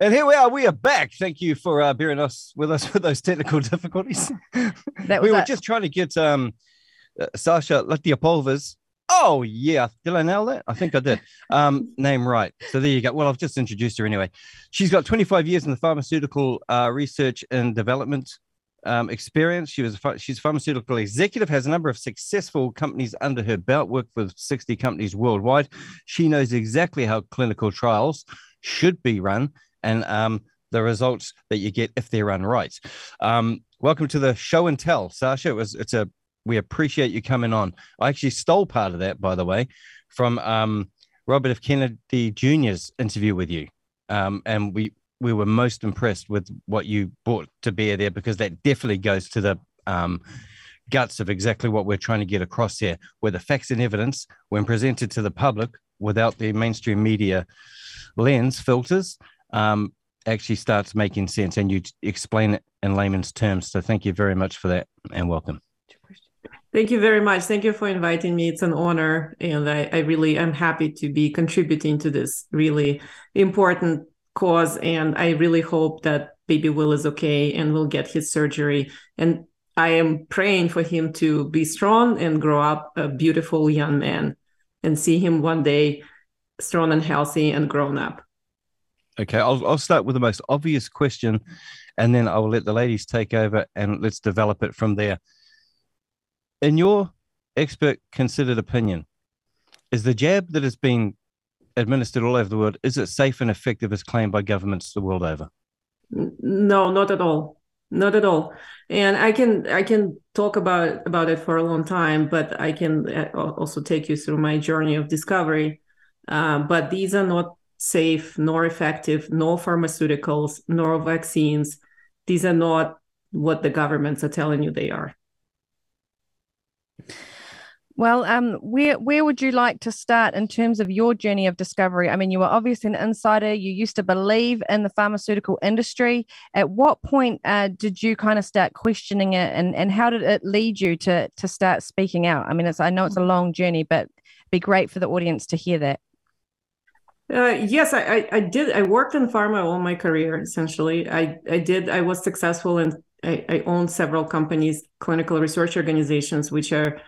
And here we are. We are back. Thank you for uh, bearing us with us with those technical difficulties. We were just trying to get um, uh, Sasha Latiopolva's. Oh yeah, did I nail that? I think I did. Um, name right. So there you go. Well, I've just introduced her anyway. She's got 25 years in the pharmaceutical uh, research and development um, experience. She was a ph- she's a pharmaceutical executive, has a number of successful companies under her belt, worked with 60 companies worldwide. She knows exactly how clinical trials should be run and um, the results that you get if they're run right. Um, welcome to the show and tell, Sasha. It was it's a we appreciate you coming on. I actually stole part of that, by the way, from um, Robert F. Kennedy Jr.'s interview with you, um, and we we were most impressed with what you brought to bear there because that definitely goes to the um, guts of exactly what we're trying to get across here, where the facts and evidence, when presented to the public without the mainstream media lens filters, um, actually starts making sense and you explain it in layman's terms. So thank you very much for that and welcome. Thank you very much. Thank you for inviting me. It's an honor, and I, I really am happy to be contributing to this really important cause. And I really hope that baby Will is okay and will get his surgery. And I am praying for him to be strong and grow up a beautiful young man, and see him one day strong and healthy and grown up. Okay, I'll, I'll start with the most obvious question and then I will let the ladies take over and let's develop it from there. In your expert considered opinion, is the jab that has been administered all over the world, is it safe and effective as claimed by governments the world over? No, not at all. Not at all. And I can I can talk about about it for a long time, but I can uh, also take you through my journey of discovery. Uh, but these are not safe nor effective, no pharmaceuticals, nor vaccines. These are not what the governments are telling you they are. Well, um, where where would you like to start in terms of your journey of discovery? I mean, you were obviously an insider. You used to believe in the pharmaceutical industry. At what point uh, did you kind of start questioning it, and and how did it lead you to to start speaking out? I mean, it's I know it's a long journey, but be great for the audience to hear that. Uh, yes, I, I, did. I worked in pharma all my career, essentially. I, I did. I was successful and I, I owned several companies, clinical research organizations, which are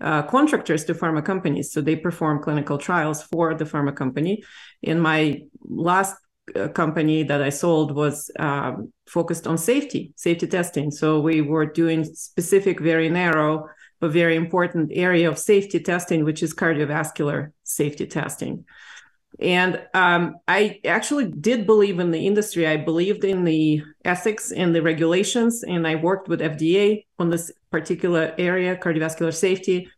uh, contractors to pharma companies. So they perform clinical trials for the pharma company. In my last uh, company that I sold was um, focused on safety, safety testing. So we were doing specific, very narrow, but very important area of safety testing, which is cardiovascular safety testing. And um, I actually did believe in the industry. I believed in the ethics and the regulations, and I worked with FDA on this particular area, cardiovascular safety.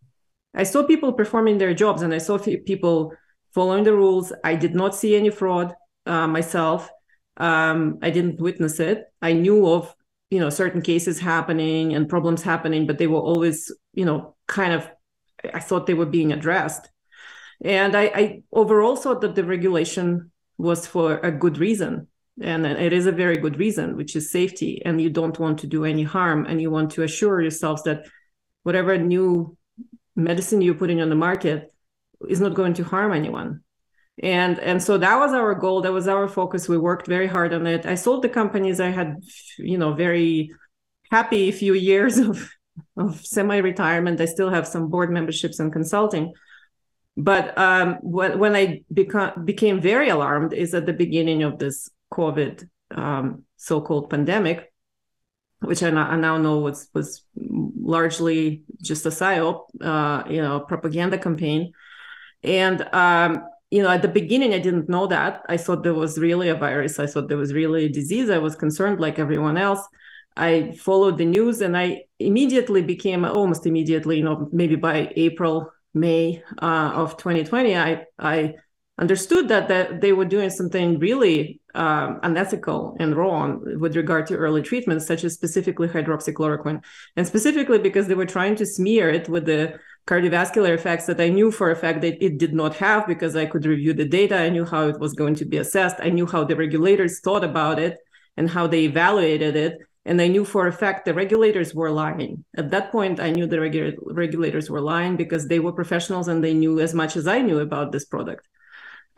I saw people performing their jobs, and I saw people following the rules. I did not see any fraud uh, myself. Um, I didn't witness it. I knew of you know certain cases happening and problems happening, but they were always you know kind of. I thought they were being addressed. And I, I overall thought that the regulation was for a good reason. And it is a very good reason, which is safety. And you don't want to do any harm. And you want to assure yourselves that whatever new medicine you're putting on the market is not going to harm anyone. And and so that was our goal. That was our focus. We worked very hard on it. I sold the companies. I had, you know, very happy few years of of semi-retirement. I still have some board memberships and consulting but um, when, when I beca- became very alarmed is at the beginning of this COVID um, so-called pandemic, which I, now- I now know was was largely just a psyop, uh, you know, propaganda campaign. And um, you know, at the beginning, I didn't know that. I thought there was really a virus. I thought there was really a disease. I was concerned like everyone else. I followed the news, and I immediately became almost immediately, you know, maybe by April May uh, of 2020, I I understood that that they were doing something really um, unethical and wrong with regard to early treatments, such as specifically hydroxychloroquine, and specifically because they were trying to smear it with the cardiovascular effects that I knew for a fact that it did not have because I could review the data. I knew how it was going to be assessed. I knew how the regulators thought about it and how they evaluated it. And I knew for a fact the regulators were lying. At that point, I knew the regu- regulators were lying because they were professionals and they knew as much as I knew about this product.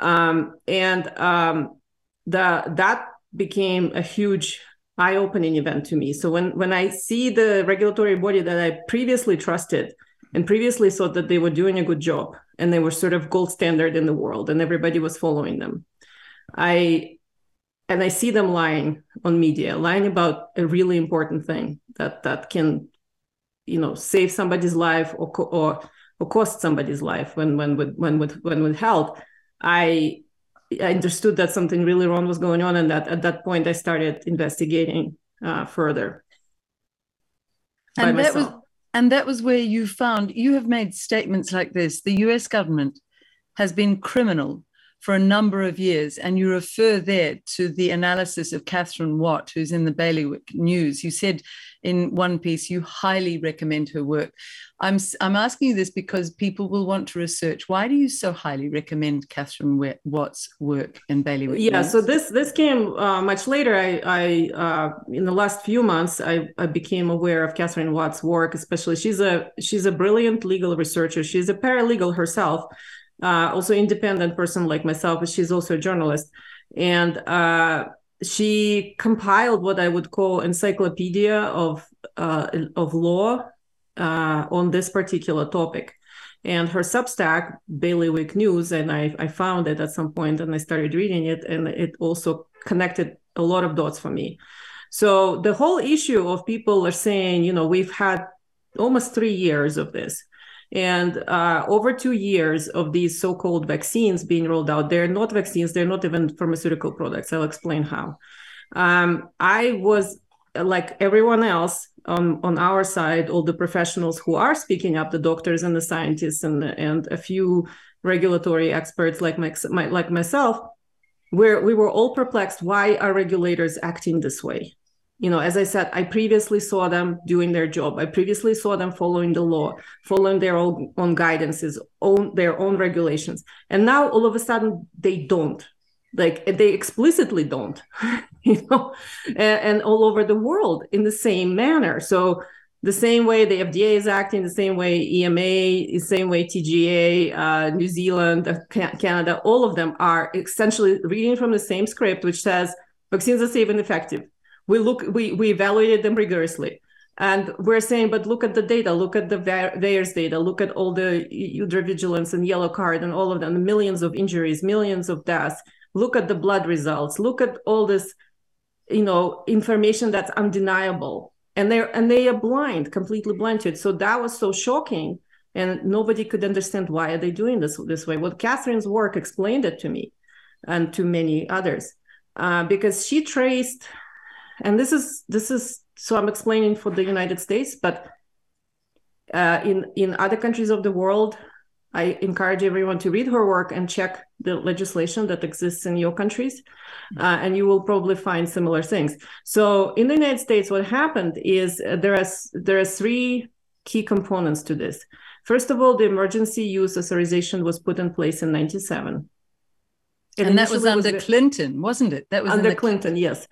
Um, and um, the that became a huge eye-opening event to me. So when when I see the regulatory body that I previously trusted and previously thought that they were doing a good job and they were sort of gold standard in the world and everybody was following them, I and I see them lying on media, lying about a really important thing that that can, you know, save somebody's life or or or cost somebody's life when when with when with when withheld. I I understood that something really wrong was going on, and that at that point I started investigating uh, further. And that was and that was where you found you have made statements like this. The U.S. government has been criminal for a number of years, and you refer there to the analysis of Katherine Watt, who's in the Bailiwick News. You said in one piece you highly recommend her work. I'm I'm asking you this because people will want to research. Why do you so highly recommend Katherine Watt's work in Bailiwick? Yeah, News? so this this came uh, much later. I, I uh, in the last few months I, I became aware of Katherine Watt's work. Especially, she's a she's a brilliant legal researcher. She's a paralegal herself uh, also independent person like myself, but she's also a journalist. And uh, she compiled what I would call encyclopedia of uh, of law uh, on this particular topic. And her Substack, Bailiwick News, and I, I found it at some point and I started reading it, and it also connected a lot of dots for me. So the whole issue of people are saying, you know, we've had almost three years of this and uh, over two years of these so-called vaccines being rolled out, they're not vaccines, they're not even pharmaceutical products. I'll explain how. Um, I was like everyone else on, on our side, all the professionals who are speaking up, the doctors and the scientists and, and a few regulatory experts like my, my like myself, where we were all perplexed. Why are regulators acting this way? You know as i said i previously saw them doing their job. I previously saw them following the law following their own, own guidances own their own regulations. And now all of a sudden they don't. Like they explicitly don't you know and, and, all over the world in the same manner. So the same way the fda is acting the same way ema the same way tga uh, new zealand uh, canada all of them are essentially reading from the same script which says vaccines are safe and effective we look we we evaluated them rigorously. And we're saying but look at the data look at the VAERS data look at all the vigilance and yellow card and all of them millions of injuries millions of deaths. Look at the blood results look at all this you know information that's undeniable. And they're and they are blind completely blind to it. So that was so shocking and nobody could understand why are they doing this this way. Well katherine's work explained it to me and to many others uh, because she traced and this is this is so i'm explaining for the united states but uh, in in other countries of the world i encourage everyone to read her work and check the legislation that exists in your countries uh, and you will probably find similar things. So in the united states what happened is uh, there are there are three key components to this. First of all the emergency use authorization was put in place in 97 and that was under was, Clinton, wasn't it? That was under Clinton, yes.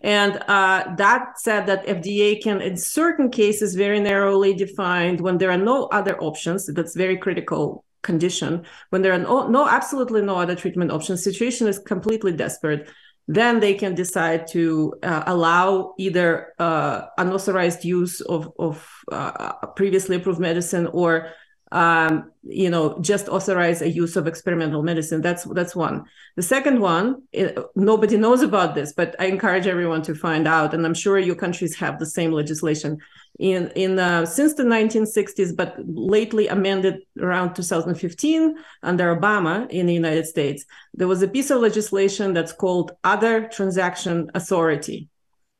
And uh, that said that FDA can, in certain cases, very narrowly defined when there are no other options. That's very critical condition. When there are no, no absolutely no other treatment options, situation is completely desperate. Then they can decide to uh, allow either uh, unauthorized use of, of uh, previously approved medicine or um, you know just authorize a use of experimental medicine. That's that's one. The second one it, nobody knows about this but i encourage everyone to find out and i'm sure your countries have the same legislation. In in uh, since the 1960s but lately amended around 2015 under obama in the united states there was a piece of legislation that's called other transaction authority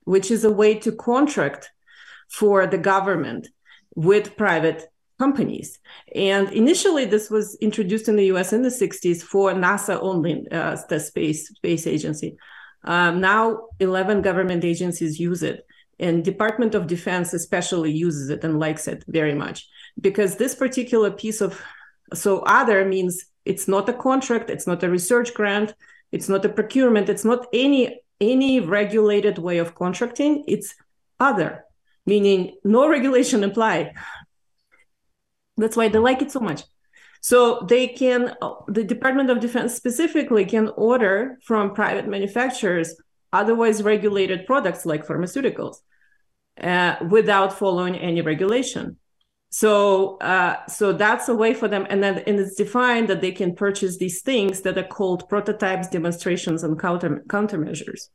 which is a way to contract for the government with private companies. And initially, this was introduced in the US in the 60s for NASA only, uh, the space, space agency. Um, now, 11 government agencies use it. And Department of Defense especially uses it and likes it very much because this particular piece of so other means it's not a contract, it's not a research grant, it's not a procurement, it's not any any regulated way of contracting. It's other, meaning no regulation apply that's why they like it so much. So they can, the Department of Defense specifically can order from private manufacturers otherwise regulated products like pharmaceuticals uh, without following any regulation. So, uh, so that's a way for them, and then and it's defined that they can purchase these things that are called prototypes, demonstrations, and counter countermeasures.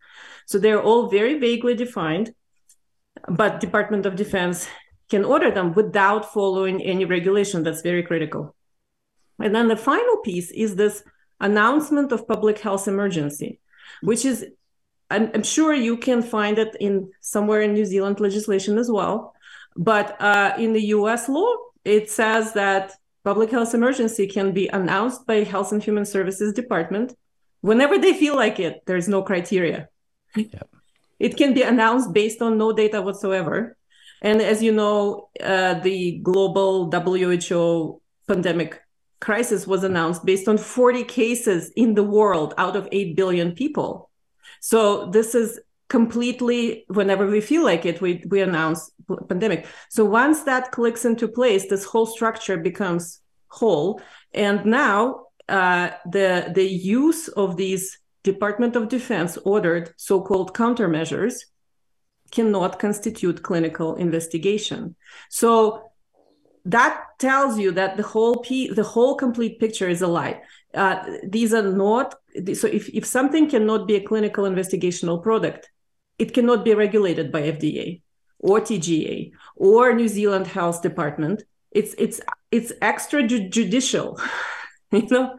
So they're all very vaguely defined, but Department of Defense can order them without following any regulation. That's very critical. And then the final piece is this announcement of public health emergency, which is I'm, I'm sure you can find it in somewhere in New Zealand legislation as well but uh, in the US law, it says that public health emergency can be announced by Health and Human Services Department whenever they feel like it. There's no criteria. Yep. It can be announced based on no data whatsoever. And as you know, uh, the global WHO pandemic crisis was announced based on 40 cases in the world out of 8 billion people. So this is completely whenever we feel like it we we announce pandemic so once that clicks into place this whole structure becomes whole and now uh, the the use of these department of defense ordered so-called countermeasures cannot constitute clinical investigation so that tells you that the whole p the whole complete picture is a lie uh, these are not so if, if something cannot be a clinical investigational product it cannot be regulated by FDA or TGA or New Zealand Health Department. It's it's it's extrajudicial, you know.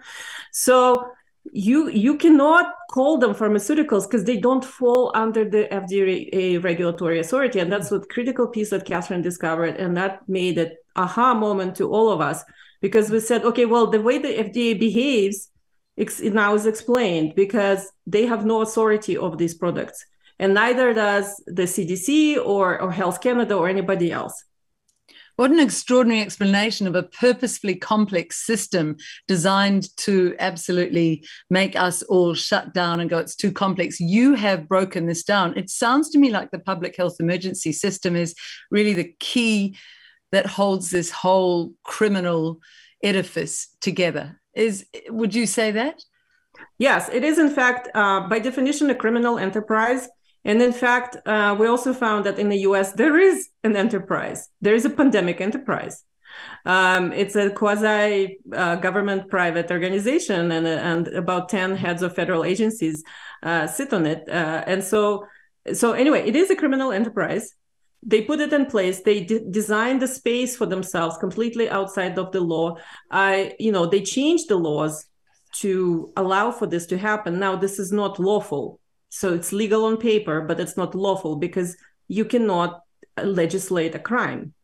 So you you cannot call them pharmaceuticals because they don't fall under the FDA regulatory authority, and that's what critical piece that Katherine discovered, and that made it aha moment to all of us because we said, okay, well, the way the FDA behaves it now is explained because they have no authority of these products and neither does the CDC or, or Health Canada or anybody else. What an extraordinary explanation of a purposefully complex system designed to absolutely make us all shut down and go, it's too complex. You have broken this down. It sounds to me like the public health emergency system is really the key that holds this whole criminal edifice together. Is would you say that? Yes, it is in fact uh, by definition a criminal enterprise and in fact, uh, we also found that in the US, there is an enterprise, there is a pandemic enterprise. Um, it's a quasi uh, government private organization, and, and about 10 heads of federal agencies uh, sit on it. Uh, and so, so, anyway, it is a criminal enterprise. They put it in place. They de- designed the space for themselves completely outside of the law. I, you know, they changed the laws to allow for this to happen. Now, this is not lawful so it's legal on paper, but it's not lawful because you cannot legislate a crime.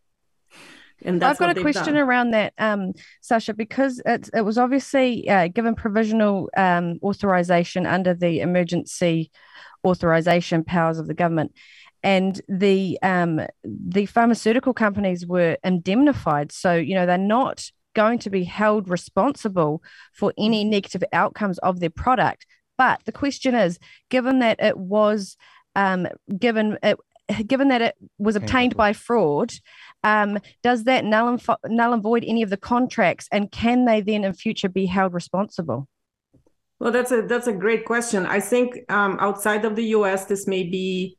And I've got a question done. around that, um, Sasha, because it, it was obviously uh, given provisional um, authorization under the emergency authorization powers of the government, and the um, the pharmaceutical companies were indemnified. So you know they're not going to be held responsible for any negative outcomes of their product. But the question is, given that it was um, given it, given that it was obtained by fraud, um, does that null and, fo- null and void any of the contracts, and can they then in future be held responsible? Well, that's a that's a great question. I think um, outside of the U.S., this may be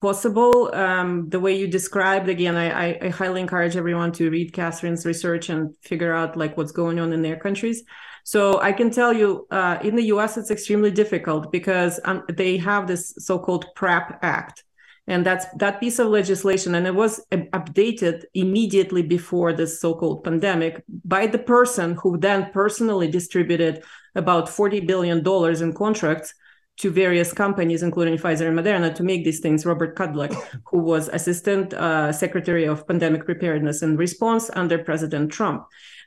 possible. Um, the way you described, again, I, I, I, highly encourage everyone to read Katherine's research and figure out like what's going on in their countries. So I can tell you, uh, in the U.S., it's extremely difficult because um, they have this so-called PREP Act, and that's that piece of legislation, and it was updated immediately before this so-called pandemic by the person who then personally distributed about forty billion dollars in contracts to various companies, including Pfizer and Moderna, to make these things. Robert Kadlec, who was Assistant uh, Secretary of Pandemic Preparedness and Response under President Trump.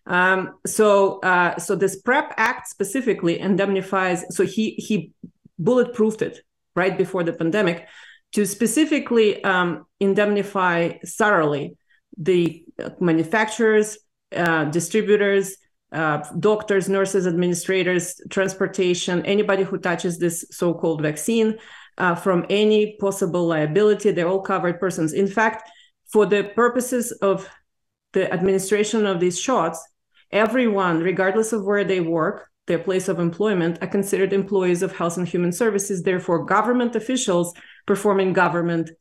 Um, so, uh, so this PREP Act specifically indemnifies. So he he bulletproofed it right before the pandemic to specifically um, indemnify thoroughly the manufacturers, uh, distributors, uh, doctors, nurses, administrators, transportation, anybody who touches this so-called vaccine uh, from any possible liability. They're all covered persons. In fact, for the purposes of the administration of these shots, everyone, regardless of where they work, their place of employment are considered employees of health and human services, therefore, government officials performing government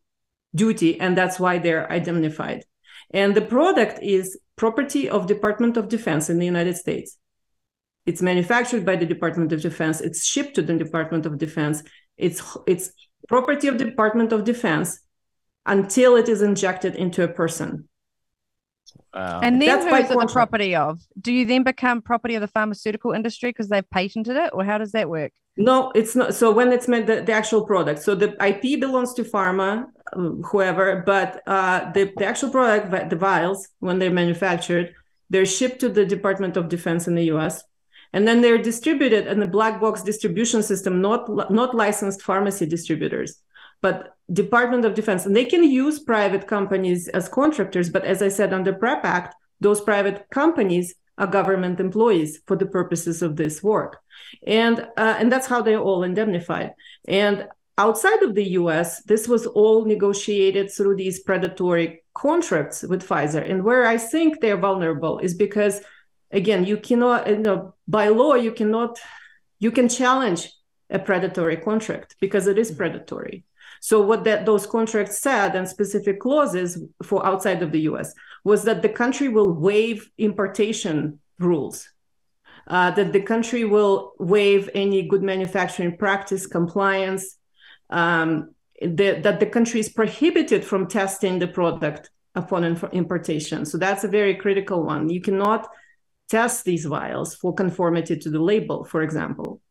duty, and that's why they're indemnified. And the product is property of Department of Defense in the United States. It's manufactured by the Department of Defense. It's shipped to the Department of Defense. It's it's property of Department of Defense until it is injected into a person. Wow. And then who is it the property of? Do you then become property of the pharmaceutical industry because they've patented it, or how does that work? No, it's not. So when it's meant the, the actual product, so the IP belongs to pharma, um, whoever, but uh, the the actual product, the vials, when they're manufactured, they're shipped to the Department of Defense in the U.S. And then they're distributed in the black box distribution system, not not licensed pharmacy distributors but Department of Defense, and they can use private companies as contractors. But as I said, under PREP Act, those private companies are government employees for the purposes of this work, and uh, and that's how they're all indemnified. And outside of the U.S., this was all negotiated through these predatory contracts with Pfizer. And where I think they're vulnerable is because, again, you cannot, you know, by law, you cannot, you can challenge a predatory contract because it is predatory. So what that those contracts said and specific clauses for outside of the US was that the country will waive importation rules. Uh, that the country will waive any good manufacturing practice compliance, um, the, that the country is prohibited from testing the product upon importation. So that's a very critical one. You cannot test these vials for conformity to the label, for example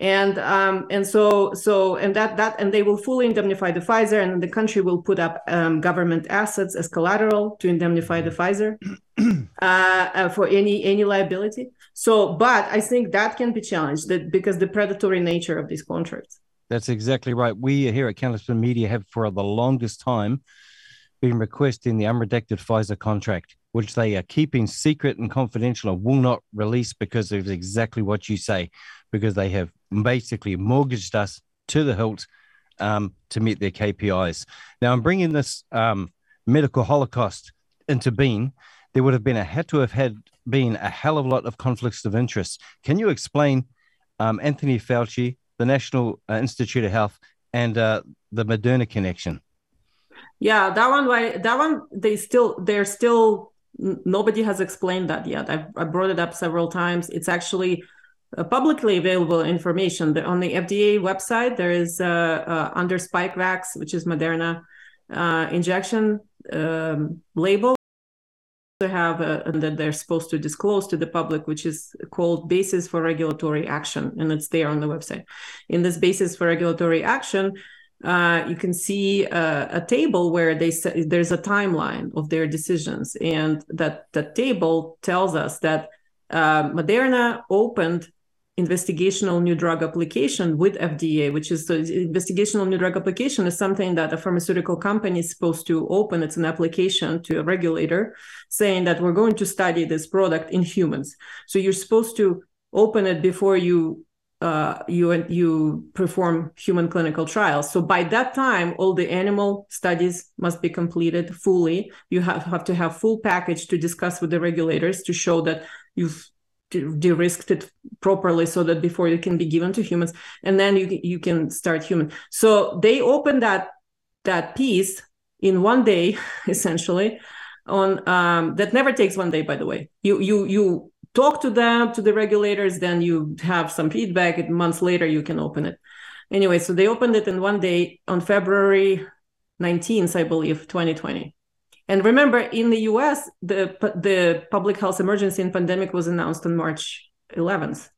and um, and so so and that that and they will fully indemnify the Pfizer, and the country will put up um, government assets as collateral to indemnify the Pfizer uh, uh, for any any liability. So, but I think that can be challenged that because the predatory nature of these contracts. That's exactly right. We here at Counterspin Media have for the longest time been requesting the unredacted Pfizer contract, which they are keeping secret and confidential and will not release because of exactly what you say, because they have basically mortgaged us to the hilt um, to meet their KPIs. Now, I'm bringing this um, medical holocaust into being. There would have been a had to have had been a hell of a lot of conflicts of interest. Can you explain um, Anthony Fauci, the National uh, Institute of Health, and uh, the Moderna connection? Yeah, that one. Why that one? They still they're still nobody has explained that yet. I've, I brought it up several times. It's actually uh, publicly available information. on the FDA website, there is uh, uh, under Spikevax, which is Moderna uh, injection um, label. To have a, and that they're supposed to disclose to the public, which is called Basis for Regulatory Action, and it's there on the website. In this Basis for Regulatory Action, uh, you can see a, a, table where they say there's a timeline of their decisions, and that that table tells us that uh, Moderna opened investigational new drug application with FDA, which is the investigational new drug application is something that a pharmaceutical company is supposed to open. It's an application to a regulator saying that we're going to study this product in humans. So you're supposed to open it before you uh, you you perform human clinical trials. So by that time, all the animal studies must be completed fully. You have, have to have full package to discuss with the regulators to show that you've de-risked it properly so that before it can be given to humans and then you you can start human so they opened that that piece in one day essentially on um, that never takes one day by the way you you you talk to them to the regulators then you have some feedback and months later you can open it anyway so they opened it in one day on february 19th i believe 2020 and remember, in the US, the, the public health emergency and pandemic was announced on March 11th.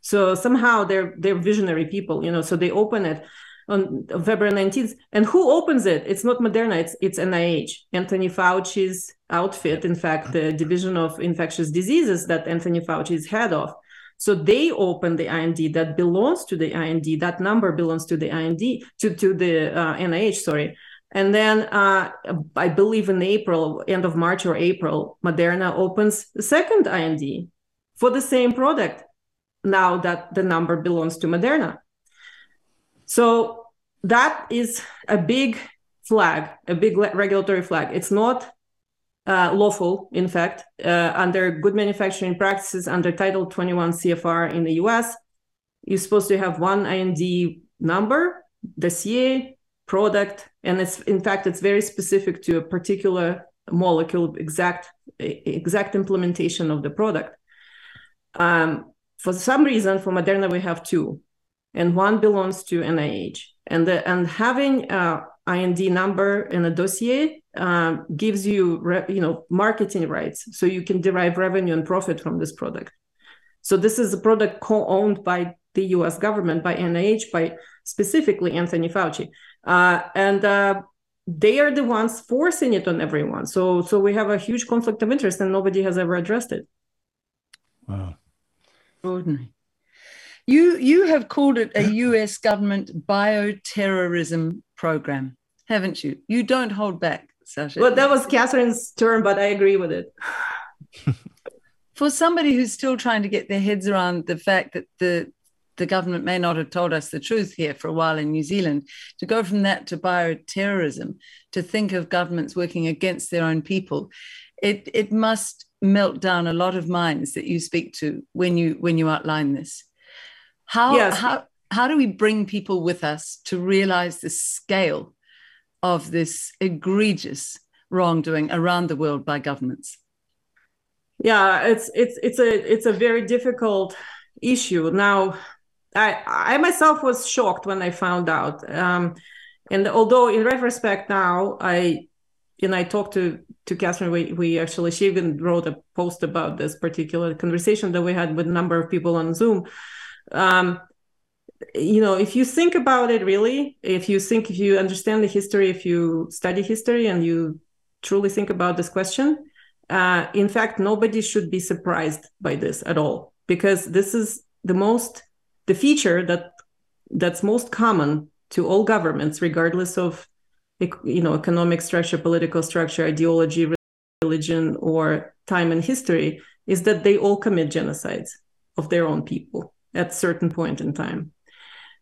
So somehow they're they're visionary people, you know. So they open it on February 19th. And who opens it? It's not Moderna, it's it's NIH, Anthony Fauci's outfit. In fact, the division of infectious diseases that Anthony Fauci is head of. So they open the IND that belongs to the IND. That number belongs to the IND to to the uh, NIH. Sorry. And then uh, I believe in April, end of March or April, Moderna opens the second IND for the same product now that the number belongs to Moderna. So that is a big flag, a big regulatory flag. It's not uh, lawful, in fact, uh, under good manufacturing practices under Title 21 CFR in the US. You're supposed to have one IND number, dossier, product, and it's in fact it's very specific to a particular molecule, exact exact implementation of the product. Um, for some reason, for Moderna we have two, and one belongs to NIH, and the, and having a IND number and a dossier um, gives you re, you know marketing rights. So you can derive revenue and profit from this product. So this is a product co-owned by the us government by nih by specifically anthony fauci. Uh, and uh, they are the ones forcing it on everyone. So so we have a huge conflict of interest and nobody has ever addressed it. Wow. Extraordinary you you have called it a us government bioterrorism program haven't you you don't hold back Sasha. Well, that was Katherine's term, but I agree with it. For somebody who's still trying to get their heads around the fact that the the government may not have told us the truth here for a while in New Zealand, to go from that to bioterrorism, to think of governments working against their own people, it it must melt down a lot of minds that you speak to when you when you outline this. How yes. how how do we bring people with us to realize the scale of this egregious wrongdoing around the world by governments? Yeah, it's it's it's a it's a very difficult issue. Now, I I myself was shocked when I found out, um, and although in retrospect now I and I talked to to Katherine. We we actually she even wrote a post about this particular conversation that we had with a number of people on Zoom. Um, you know if you think about it really if you think if you understand the history if you study history and you truly think about this question uh, in fact nobody should be surprised by this at all because this is the most the feature that that's most common to all governments regardless of you know economic structure political structure ideology religion or time and history is that they all commit genocides of their own people at certain point in time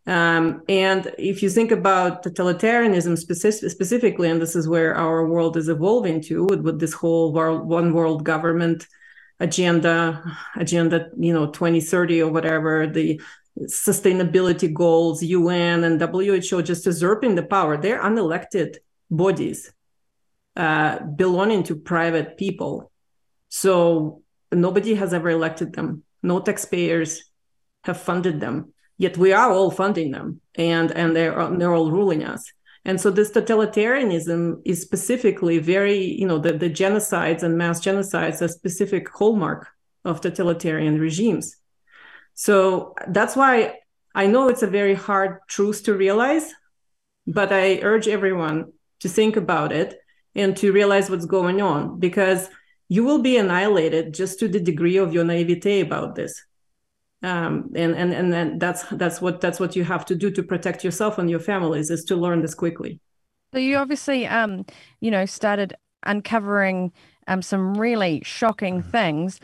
um, and if you think about totalitarianism specific, specifically, and this is where our world is evolving to, with, with this whole world, one world government agenda, agenda, you know, 2030 or whatever, the sustainability goals, UN and WHO just usurping the power. They're unelected bodies uh, belonging to private people. So nobody has ever elected them. No taxpayers have funded them yet we are all funding them and and they're they're all ruling us. And so this totalitarianism is specifically very you know the, the genocides and mass genocides are specific hallmark of totalitarian regimes. So that's why i know it's a very hard truth to realize but i urge everyone to think about it and to realize what's going on because you will be annihilated just to the degree of your naivete about this um, and and and then that's that's what that's what you have to do to protect yourself and your families is to learn this quickly. So you obviously, um, you know, started uncovering um, some really shocking mm-hmm. things.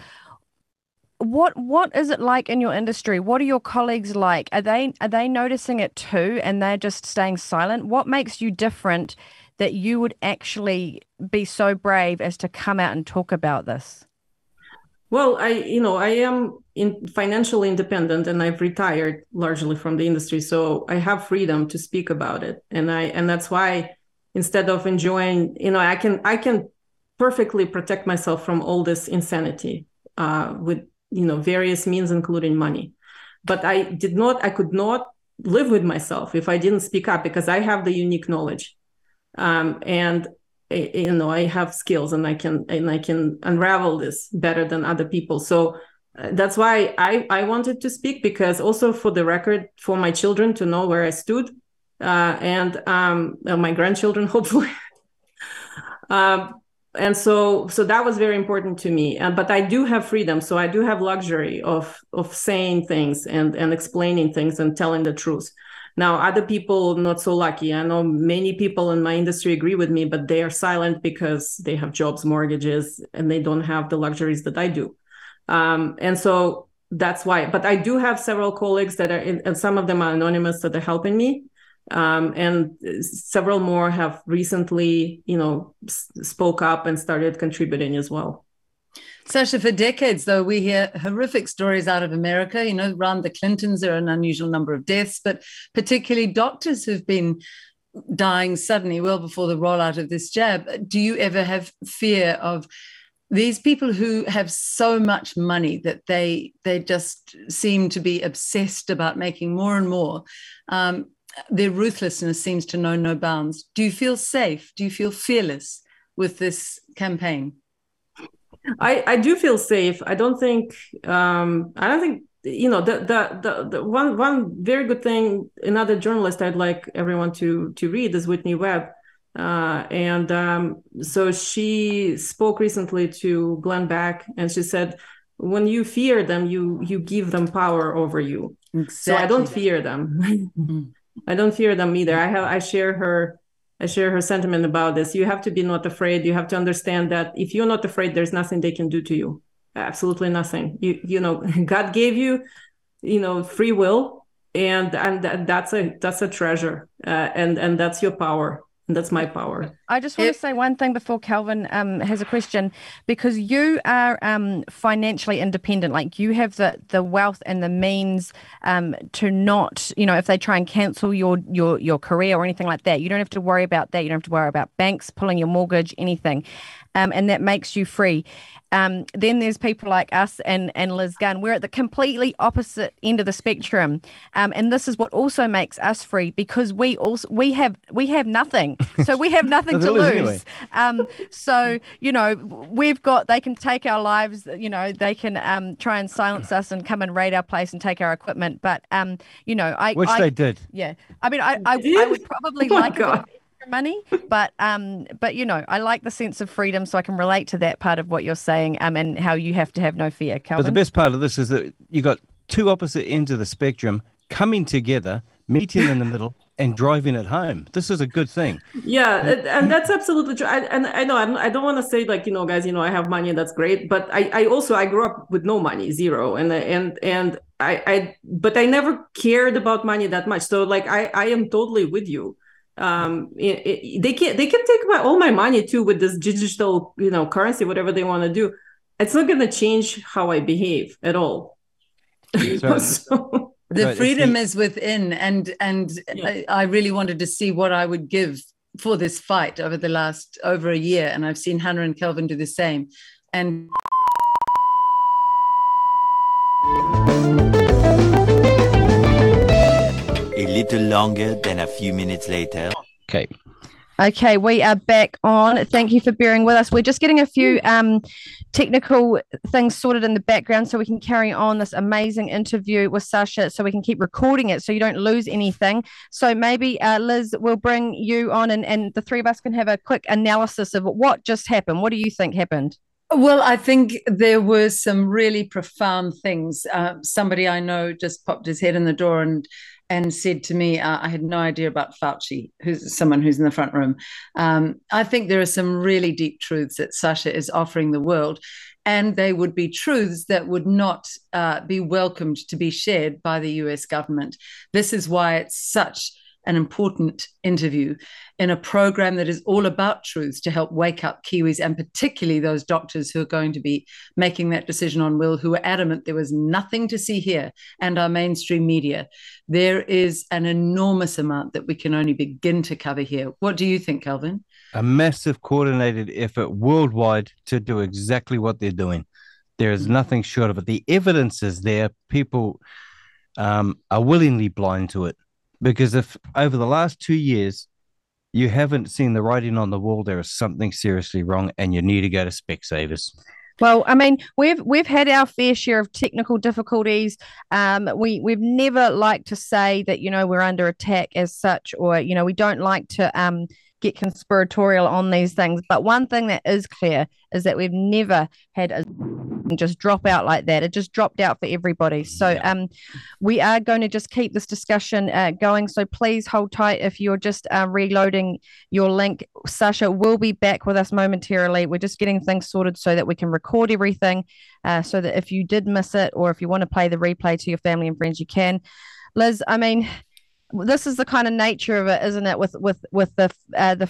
What what is it like in your industry? What are your colleagues like? Are they are they noticing it too, and they're just staying silent? What makes you different that you would actually be so brave as to come out and talk about this? Well, I you know I am in financially independent and I've retired largely from the industry, so I have freedom to speak about it, and I and that's why instead of enjoying, you know, I can I can perfectly protect myself from all this insanity uh, with you know various means, including money. But I did not, I could not live with myself if I didn't speak up because I have the unique knowledge, um, and you know i have skills and i can and i can unravel this better than other people. So uh, that's why i i wanted to speak because also for the record for my children to know where i stood uh, and um, my grandchildren hopefully. Um, and so so that was very important to me. Uh, but i do have freedom. So i do have luxury of of saying things and and explaining things and telling the truth now, other people not so lucky. I know many people in my industry agree with me, but they are silent because they have jobs, mortgages, and they don't have the luxuries that I do. Um, and so that's why. But I do have several colleagues that are, in, and some of them are anonymous that are helping me. Um, and several more have recently, you know, spoke up and started contributing as well. Sasha, for decades, though, we hear horrific stories out of America. You know, around the Clintons, there are an unusual number of deaths, but particularly doctors who've been dying suddenly well before the rollout of this jab. Do you ever have fear of these people who have so much money that they they just seem to be obsessed about making more and more? Um, their ruthlessness seems to know no bounds. Do you feel safe? Do you feel fearless with this campaign? I, I do feel safe. I don't think um, I don't think you know the, the the the one one very good thing another journalist I'd like everyone to to read is Whitney Webb. Uh, and um, so she spoke recently to Glenn Beck, and she said, "When you fear them, you you give them power over you. Exactly. So I don't fear them. Mm-hmm. I don't fear them either. I have I share her I share her sentiment about this. You have to be not afraid. You have to understand that if you're not afraid, there's nothing they can do to you. Absolutely nothing. You you know, God gave you, you know, free will, and and that's a that's a treasure, uh, and and that's your power. And that's my power. I just want to say one thing before Kelvyn um, has a question, because you are um, financially independent. Like you have the the wealth and the means um, to not, you know, if they try and cancel your your your career or anything like that, you don't have to worry about that. You don't have to worry about banks pulling your mortgage, anything, um, and that makes you free. Um, then there's people like us and, and Liz Gunn. We're at the completely opposite end of the spectrum, um, and this is what also makes us free because we also we have we have nothing, so we have nothing to lose. Anyway. Um, so you know we've got they can take our lives, you know they can um, try and silence us and come and raid our place and take our equipment, but um, you know I which I, they did. Yeah, I mean I I, I would probably oh like money but um but you know i like the sense of freedom so i can relate to that part of what you're saying um and how you have to have no fear Kelvyn. but the best part of this is that you got two opposite ends of the spectrum coming together meeting in the middle and driving it home. This is a good thing. Yeah and that's absolutely true. I, and i know I'm, i don't want to say like you know guys you know i have money and that's great but i i also i grew up with no money zero and and and i i but i never cared about money that much. So like i i am totally with you um it, it, they can they can take my all my money too with this digital you know currency whatever they want to do. It's not going to change how i behave at all. So, the freedom is within and and yeah. I, I really wanted to see what i would give for this fight over the last over a year and i've seen hannah and kelvyn do the same. And little longer than a few minutes later. Okay. Okay, we are back on. Thank you for bearing with us. We're just getting a few um, technical things sorted in the background so we can carry on this amazing interview with Sasha so we can keep recording it so you don't lose anything. So maybe uh, Liz will bring you on and, and the three of us can have a quick analysis of what just happened. What do you think happened? Well, I think there were some really profound things. Uh, somebody I know just popped his head in the door and and said to me, uh, I had no idea about Fauci, who's someone who's in the front room. Um, I think there are some really deep truths that Sasha is offering the world, and they would be truths that would not uh, be welcomed to be shared by the US government. This is why it's such an important interview in a program that is all about truths to help wake up Kiwis and particularly those doctors who are going to be making that decision on will, who are adamant there was nothing to see here, and our mainstream media. There is an enormous amount that we can only begin to cover here. What do you think, Kelvyn? A massive coordinated effort worldwide to do exactly what they're doing. There is nothing short of it. The evidence is there. People um, are willingly blind to it because if over the last two years you haven't seen the writing on the wall, there is something seriously wrong, and you need to go to Specsavers. Well, I mean, we've we've had our fair share of technical difficulties. Um, we we've never liked to say that you know we're under attack as such, or you know we don't like to um, get conspiratorial on these things. But one thing that is clear is that we've never had a just drop out like that. It just dropped out for everybody. So yeah. um, we are going to just keep this discussion uh, going. So please hold tight if you're just uh, reloading your link. Sasha will be back with us momentarily. We're just getting things sorted so that we can record everything, uh, so that if you did miss it or if you want to play the replay to your family and friends, you can. Liz, I mean, this is the kind of nature of it, isn't it? With with with the uh, the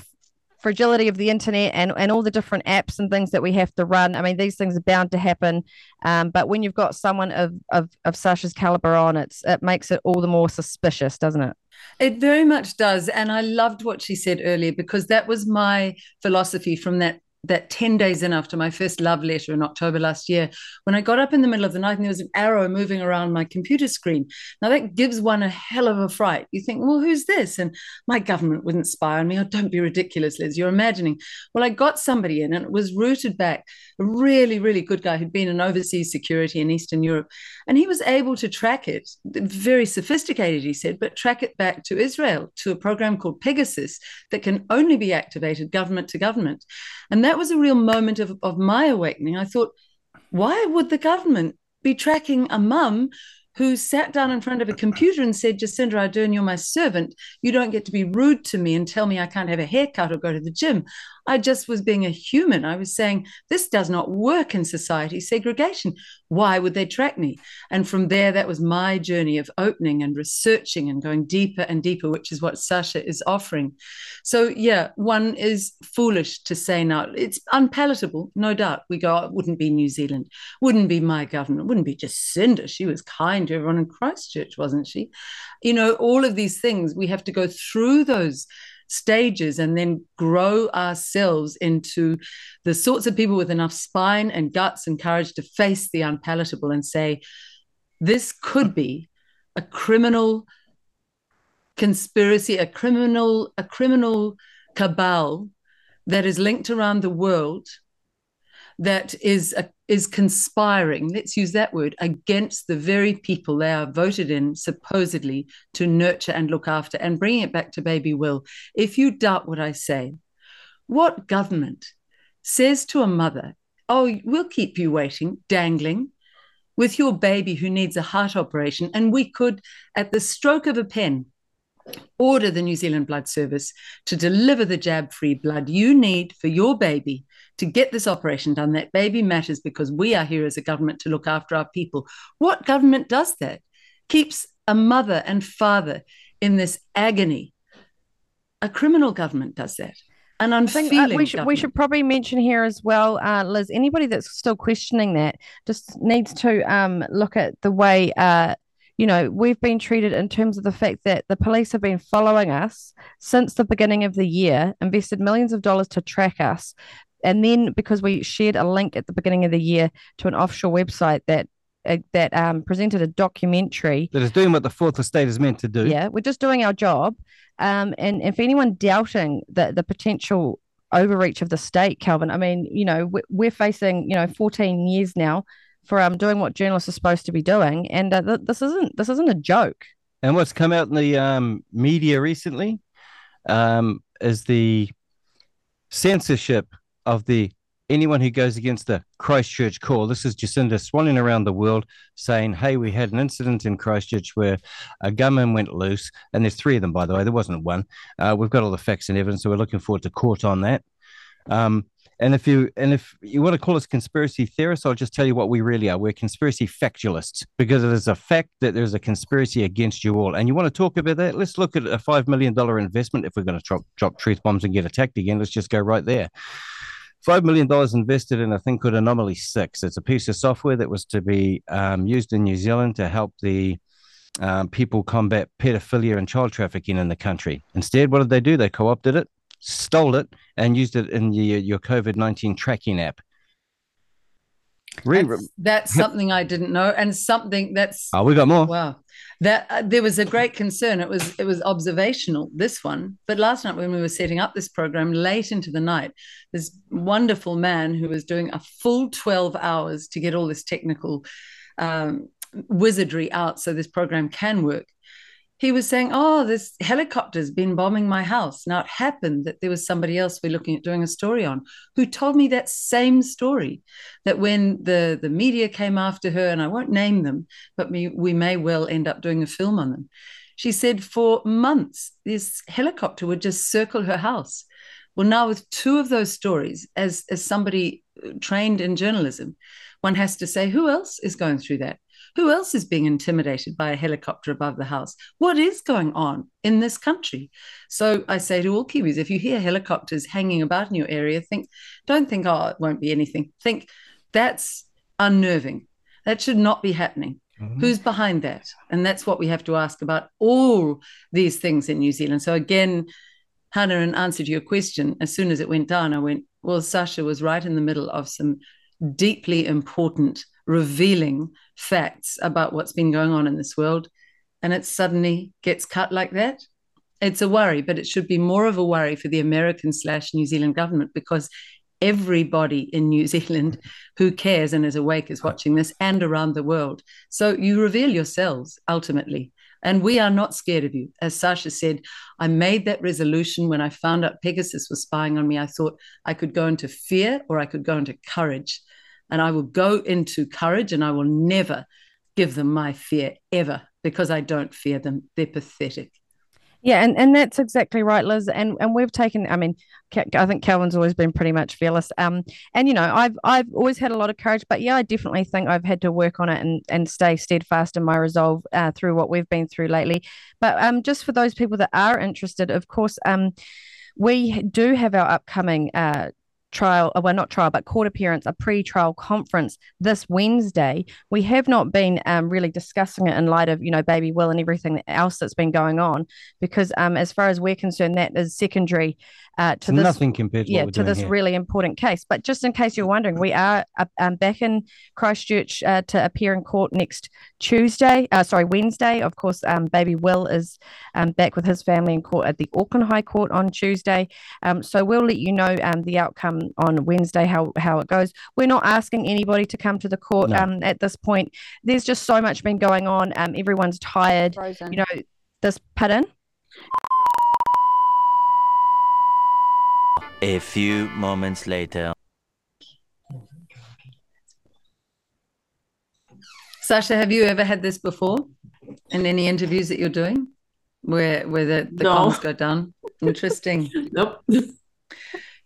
fragility of the internet and, and all the different apps and things that we have to run. I mean, these things are bound to happen. Um, but when you've got someone of, of, of Sasha's caliber on, it's, it makes it all the more suspicious, doesn't it? It very much does. And I loved what she said earlier because that was my philosophy from that that 10 days in after my first love letter in October last year, when I got up in the middle of the night and there was an arrow moving around my computer screen. Now, that gives one a hell of a fright. You think, well, who's this? And my government wouldn't spy on me. Oh, don't be ridiculous, Liz. You're imagining. Well, I got somebody in and it was rooted back, a really, really good guy who'd been in overseas security in Eastern Europe. And he was able to track it, very sophisticated, he said, but track it back to Israel, to a program called Pegasus that can only be activated government to government. And that was a real moment of, of my awakening. I thought, why would the government be tracking a mum who sat down in front of a computer and said, Jacinda Ardern, you're my servant. You don't get to be rude to me and tell me I can't have a haircut or go to the gym. I just was being a human. I was saying, this does not work in society, segregation. Why would they track me? And from there, that was my journey of opening and researching and going deeper and deeper, which is what Sasha is offering. So, yeah, one is foolish to say now. It's unpalatable, no doubt. We go, oh, it wouldn't be New Zealand, wouldn't be my government, wouldn't be Jacinda. She was kind to everyone in Christchurch, wasn't she? You know, all of these things, we have to go through those stages and then grow ourselves into the sorts of people with enough spine and guts and courage to face the unpalatable and say, this could be a criminal conspiracy, a criminal, a criminal cabal that is linked around the world that is a, is conspiring let's use that word against the very people they are voted in supposedly to nurture and look after. And bringing it back to baby will if you doubt what i say what government says to a mother oh we'll keep you waiting dangling with your baby who needs a heart operation and we could at the stroke of a pen order the New Zealand Blood Service to deliver the jab free blood you need for your baby to get this operation done. That baby matters because we are here as a government to look after our people. What government does that? Keeps a mother and father in this agony. A criminal government does that. An unfeeling think, uh, we, should, we should probably mention here as well, uh, Liz, anybody that's still questioning that just needs to um, look at the way uh, you know, we've been treated in terms of the fact that the police have been following us since the beginning of the year, invested millions of dollars to track us. And then because we shared a link at the beginning of the year to an offshore website that uh, that um, presented a documentary that is doing what the fourth estate is meant to do. Yeah, we're just doing our job. Um, and if anyone doubting the the potential overreach of the state, Kelvyn, I mean, you know, we're facing you know 14 years now for um, doing what journalists are supposed to be doing, and uh, th- this isn't this isn't a joke. And what's come out in the um, media recently um, is the censorship of the anyone who goes against the Christchurch call. This is Jacinda swanning around the world saying, Hey, we had an incident in Christchurch where a gunman went loose. And there's three of them, by the way. There wasn't one. Uh, we've got all the facts and evidence. So we're looking forward to court on that. Um, and if you and if you want to call us conspiracy theorists, I'll just tell you what we really are. We're conspiracy factualists because it is a fact that there's a conspiracy against you all. And you want to talk about that? Let's look at a five million dollar investment. If we're going to drop drop truth bombs and get attacked again, let's just go right there. Five million dollars invested in a thing called Anomaly Six. It's a piece of software that was to be um, used in New Zealand to help the um, people combat pedophilia and child trafficking in the country. Instead, what did they do? They co-opted it stole it and used it in your, your COVID 19 tracking app. That's, that's, something I didn't know, and something that's oh, we got more. Wow, that uh, there was a great concern. It was it was observational this one, but last night when we were setting up this program, late into the night, this wonderful man who was doing a full twelve hours to get all this technical um, wizardry out so this program can work he was saying, Oh, this helicopter's been bombing my house. Now it happened that there was somebody else we're looking at doing a story on who told me that same story. That when the, the media came after her, and I won't name them, but we, we may well end up doing a film on them. She said for months, this helicopter would just circle her house. Well, now with two of those stories, as, as somebody uh, trained in journalism, one has to say, who else is going through that? Who else is being intimidated by a helicopter above the house? What is going on in this country? So I say to all Kiwis, if you hear helicopters hanging about in your area, think, don't think, oh, it won't be anything. Think that's unnerving. That should not be happening. Mm-hmm. Who's behind that? And that's what we have to ask about all these things in New Zealand. So again, Hannah, in answer to your question, as soon as it went down, I went, well, Sasha was right in the middle of some deeply important, revealing facts about what's been going on in this world. And it suddenly gets cut like that. It's a worry, but it should be more of a worry for the American slash New Zealand government because everybody in New Zealand who cares and is awake is watching this and around the world. So you reveal yourselves ultimately. And we are not scared of you. As Sasha said, I made that resolution when I found out Pegasus was spying on me. I thought I could go into fear or I could go into courage. And I will go into courage and I will never give them my fear ever because I don't fear them. They're pathetic. Yeah, and, and that's exactly right, Liz. And and we've taken. I mean, I think Kelvyn's always been pretty much fearless. Um, and you know, I've I've always had a lot of courage, but yeah, I definitely think I've had to work on it and and stay steadfast in my resolve uh, through what we've been through lately. But um, just for those people that are interested, of course, um, we do have our upcoming uh trial, uh, well, not trial, but court appearance, a pre trial conference this Wednesday. We have not been um, really discussing it in light of, you know, Baby Will and everything else that's been going on, because um, as far as we're concerned, that is secondary uh, to this, nothing compared to yeah to this here. really important case. But just in case you're wondering, we are uh, um, back in Christchurch uh, to appear in court next Tuesday. Uh, sorry, Wednesday. Of course, um, Baby Will is um, back with his family in court at the Auckland High Court on Tuesday. Um, so we'll let you know um, the outcome on Wednesday how how it goes. We're not asking anybody to come to the court no. um, at this point. There's just so much been going on. Um, everyone's tired. Frozen. You know, this pardon. A few moments later. Sasha, have you ever had this before in any interviews that you're doing where where the, the no. comms go down? Interesting. nope.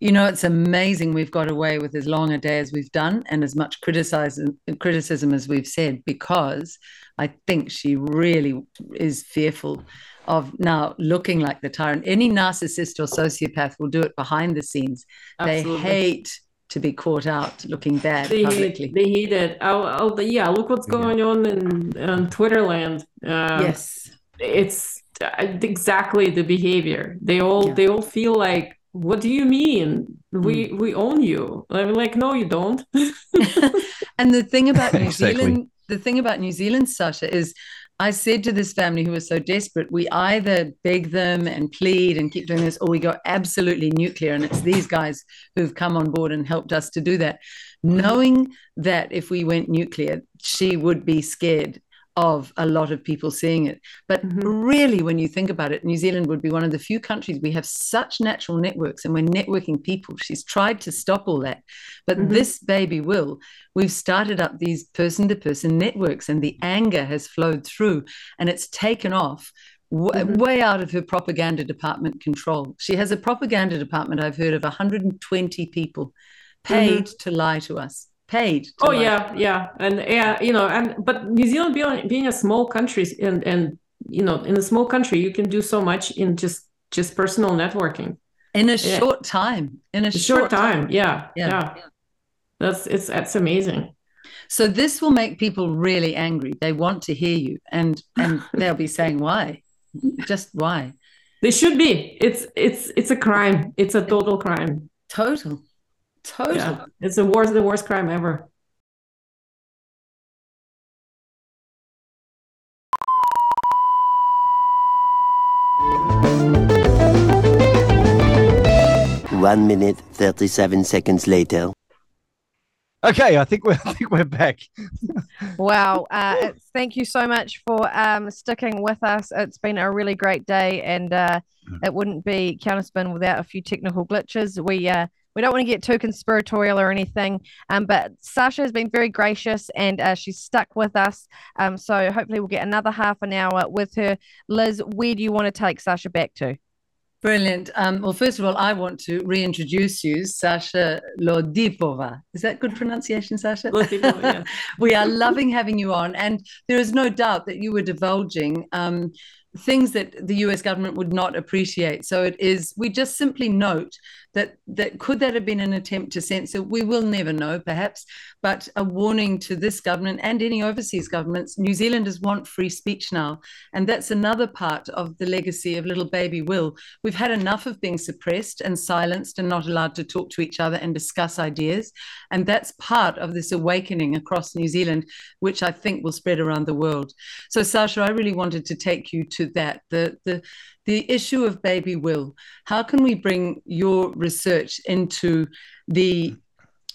You know, it's amazing we've got away with as long a day as we've done and as much criticism criticism as we've said because I think she really is fearful of now looking like the tyrant. Any narcissist or sociopath will do it behind the scenes. Absolutely. They hate to be caught out looking bad they publicly. Hate, they hate it. Oh, oh, yeah, look what's going yeah. on in, in Twitterland. Uh, yes, it's uh, exactly the behavior. They all yeah. they all feel like, what do you mean? We mm. we own you. I'm like, no, you don't. and the thing about New Zealand, the thing about New Zealand, Sasha, is I said to this family who was so desperate, we either beg them and plead and keep doing this, or we go absolutely nuclear. And it's these guys who've come on board and helped us to do that, knowing that if we went nuclear, she would be scared of a lot of people seeing it. But mm-hmm. really, when you think about it, New Zealand would be one of the few countries we have such natural networks and we're networking people. She's tried to stop all that. But mm-hmm. this baby will. We've started up these person to person networks and the anger has flowed through and it's taken off. mm-hmm. Way out of her propaganda department control. She has a propaganda department, I've heard of 120 people paid mm-hmm. to lie to us paid. Oh yeah, yeah, and yeah, you know, and but New Zealand being being a small country and and you know in a small country you can do so much in just just personal networking in a yeah. short time. In a, a short, short time. time, Yeah, yeah, yeah. That's it's that's amazing. So this will make people really angry. They want to hear you, and and they'll be saying why, just why. They should be. It's it's it's a crime. It's a total crime. Total. Total. Yeah. It's the worst, the worst crime ever. One minute, 37 seconds later. Okay, I think we're I think we're back. wow! Uh, thank you so much for um, sticking with us. It's been a really great day, and uh, mm. it wouldn't be counterspin without a few technical glitches. We uh, we don't want to get too conspiratorial or anything. Um, but Sasha has been very gracious and uh, she's stuck with us. Um, so hopefully we'll get another half an hour with her. Liz, where do you want to take Sasha back to? Brilliant. Um, well, first of all, I want to reintroduce you, Sasha Latypova. Is that good pronunciation, Sasha? Lodipova, yeah. we are loving having you on. And there is no doubt that you were divulging um, things that the US government would not appreciate. So it is, we just simply note that that could that have been an attempt to censor? We will never know, perhaps, but a warning to this government and any overseas governments. New Zealanders want free speech now, and that's another part of the legacy of little baby Will. We've had enough of being suppressed and silenced and not allowed to talk to each other and discuss ideas, and that's part of this awakening across New Zealand, which I think will spread around the world. So, Sasha, I really wanted to take you to that the the the issue of baby will how can we bring your research into the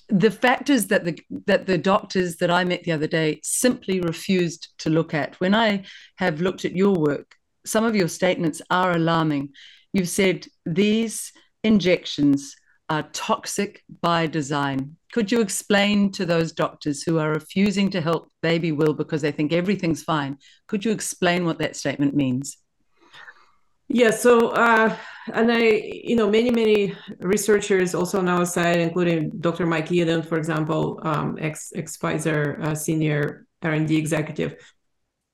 the factors that the that the doctors that I met the other day simply refused to look at. When I have looked at your work some of your statements are alarming. You've said these injections are toxic by design. Could you explain to those doctors who are refusing to help baby will because they think everything's fine could you explain what that statement means yeah, so uh, and I, you know, many many researchers also on our side, including Dr. Mike Yeadon, for example, um, ex ex Pfizer uh, senior R and D executive,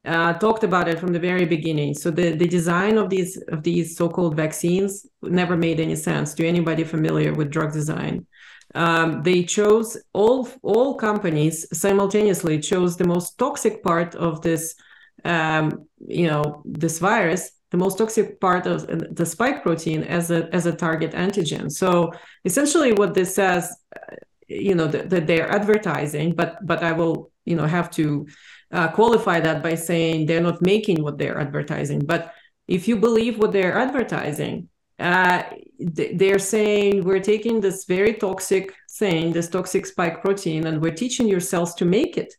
uh, talked about it from the very beginning. So the the design of these of these so-called vaccines never made any sense to anybody familiar with drug design. Um, they chose all all companies simultaneously chose the most toxic part of this, um, you know, this virus the most toxic part of the spike protein as a as a target antigen. So essentially, what this says, uh, you know, that, that they're advertising, but but I will you know have to uh, qualify that by saying they're not making what they're advertising. But if you believe what they're advertising, uh, they're saying we're taking this very toxic thing, this toxic spike protein, and we're teaching your cells to make it.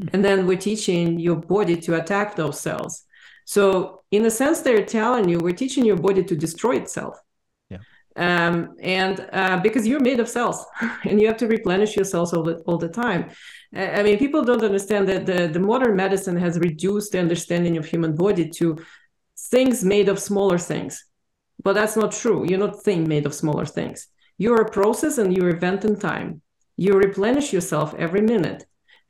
Hmm. And then we're teaching your body to attack those cells. So, in a sense, they're telling you we're teaching your body to destroy itself. Yeah. Um, and uh, because you're made of cells and you have to replenish your cells all the, all the time. I mean, people don't understand that the, the modern medicine has reduced the understanding of human body to things made of smaller things. But that's not true. You're not thing made of smaller things. You're a process and you're event in time. You replenish yourself every minute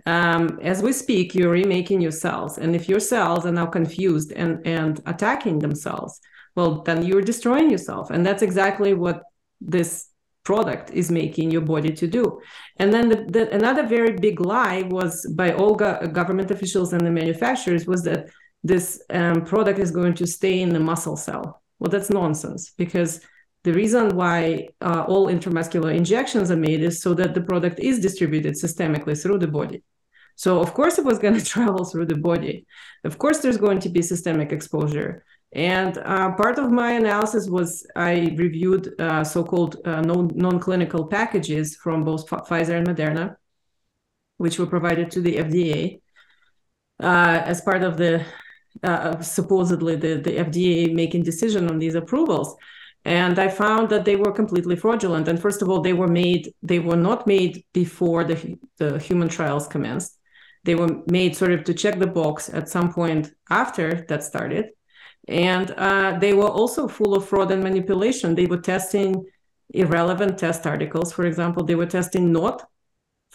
um, as we speak, you're remaking your cells. And if your cells are now confused and, and attacking themselves, well, then you're destroying yourself. And that's exactly what this product is making your body to do. And then the, the, another very big lie was by all go- government officials and the manufacturers was that this um, product is going to stay in the muscle cell. Well, that's nonsense because the reason why uh, all intramuscular injections are made is so that the product is distributed systemically through the body. So of course it was going to travel through the body. Of course there's going to be systemic exposure. And uh, part of my analysis was I reviewed uh, so-called uh, non- clinical packages from both Pfizer and Moderna, which were provided to the FDA uh, as part of the uh, supposedly the, the FDA making decision on these approvals. And I found that they were completely fraudulent. And first of all, they were made, they were not made before the, the human trials commenced they were made sort of to check the box at some point after that started. And uh, they were also full of fraud and manipulation. They were testing irrelevant test articles. For example, they were testing not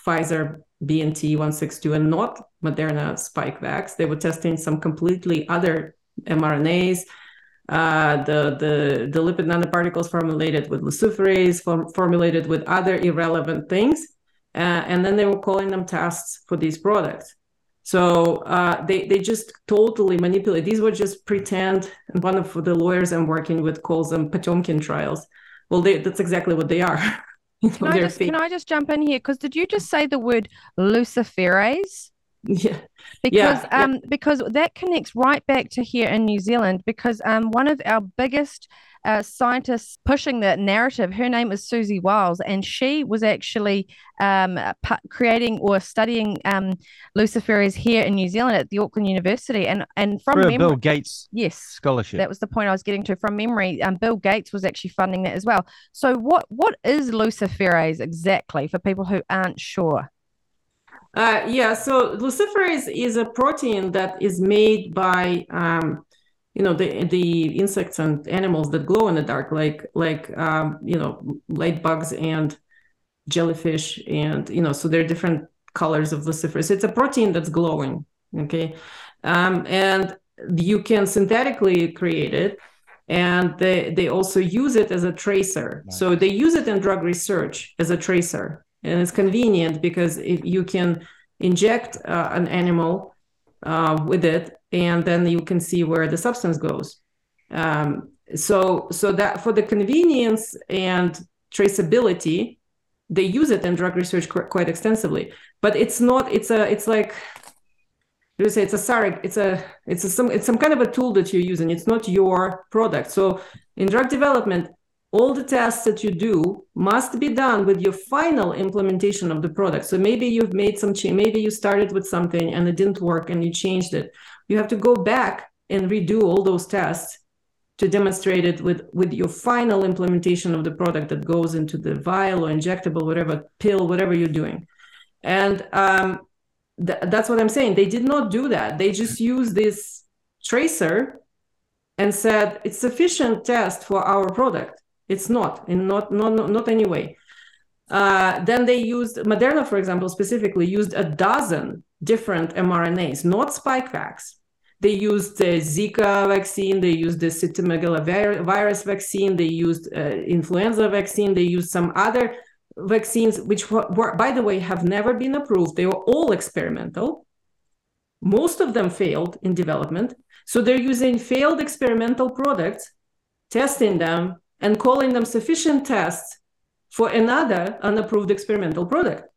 Pfizer BNT 162 and not Moderna Spikevax. They were testing some completely other mRNAs. Uh, the, the, the lipid nanoparticles formulated with luciferase, form, formulated with other irrelevant things uh, and then they were calling them tests for these products. So uh, they they just totally manipulate. These were just pretend. And one of the lawyers I'm working with calls them Potemkin trials. Well, they, that's exactly what they are. can, I just, can I just jump in here? Because did you just say the word luciferase? Yeah. Because yeah, um yeah. because that connects right back to here in New Zealand because um one of our biggest uh, scientist pushing that narrative. Her name is Siouxsie Wiles, and she was actually um, creating or studying um, luciferase here in New Zealand at the Auckland University. And and from memory, Bill Gates yes scholarship. That was the point I was getting to. From memory, um, Bill Gates was actually funding that as well. So what what is luciferase exactly for people who aren't sure? Uh, yeah, so luciferase is a protein that is made by um, you know the the insects and animals that glow in the dark like like um, you know light bugs and jellyfish and you know so there are different colors of luciferase it's a protein that's glowing okay? Um, and you can synthetically create it and they they also use it as a tracer. Nice. so they use it in drug research as a tracer and it's convenient because if you can inject uh, an animal uh, with it and then you can see where the substance goes. Um, so so that for the convenience and traceability they use it in drug research qu- quite extensively. But it's not it's a it's like Do you say it's a surrogate it's a it's a some it's some kind of a tool that you're using. It's not your product. So in drug development all the tests that you do must be done with your final implementation of the product. So maybe you've made some change maybe you started with something and it didn't work and you changed it you have to go back and redo all those tests to demonstrate it with with your final implementation of the product that goes into the vial or injectable whatever pill whatever you're doing. And um, th- that's what i'm saying. They did not do that. They just used this tracer and said it's sufficient test for our product. It's not in not not not anyway. Uh, then they used Moderna, for example, specifically used a dozen different mRNAs, not Spikevax. They used the Zika vaccine, they used the cytomegalovirus vaccine, they used uh, influenza vaccine, they used some other vaccines, which were, by the way, have never been approved. They were all experimental. Most of them failed in development. So they're using failed experimental products, testing them, and calling them sufficient tests for another unapproved experimental product.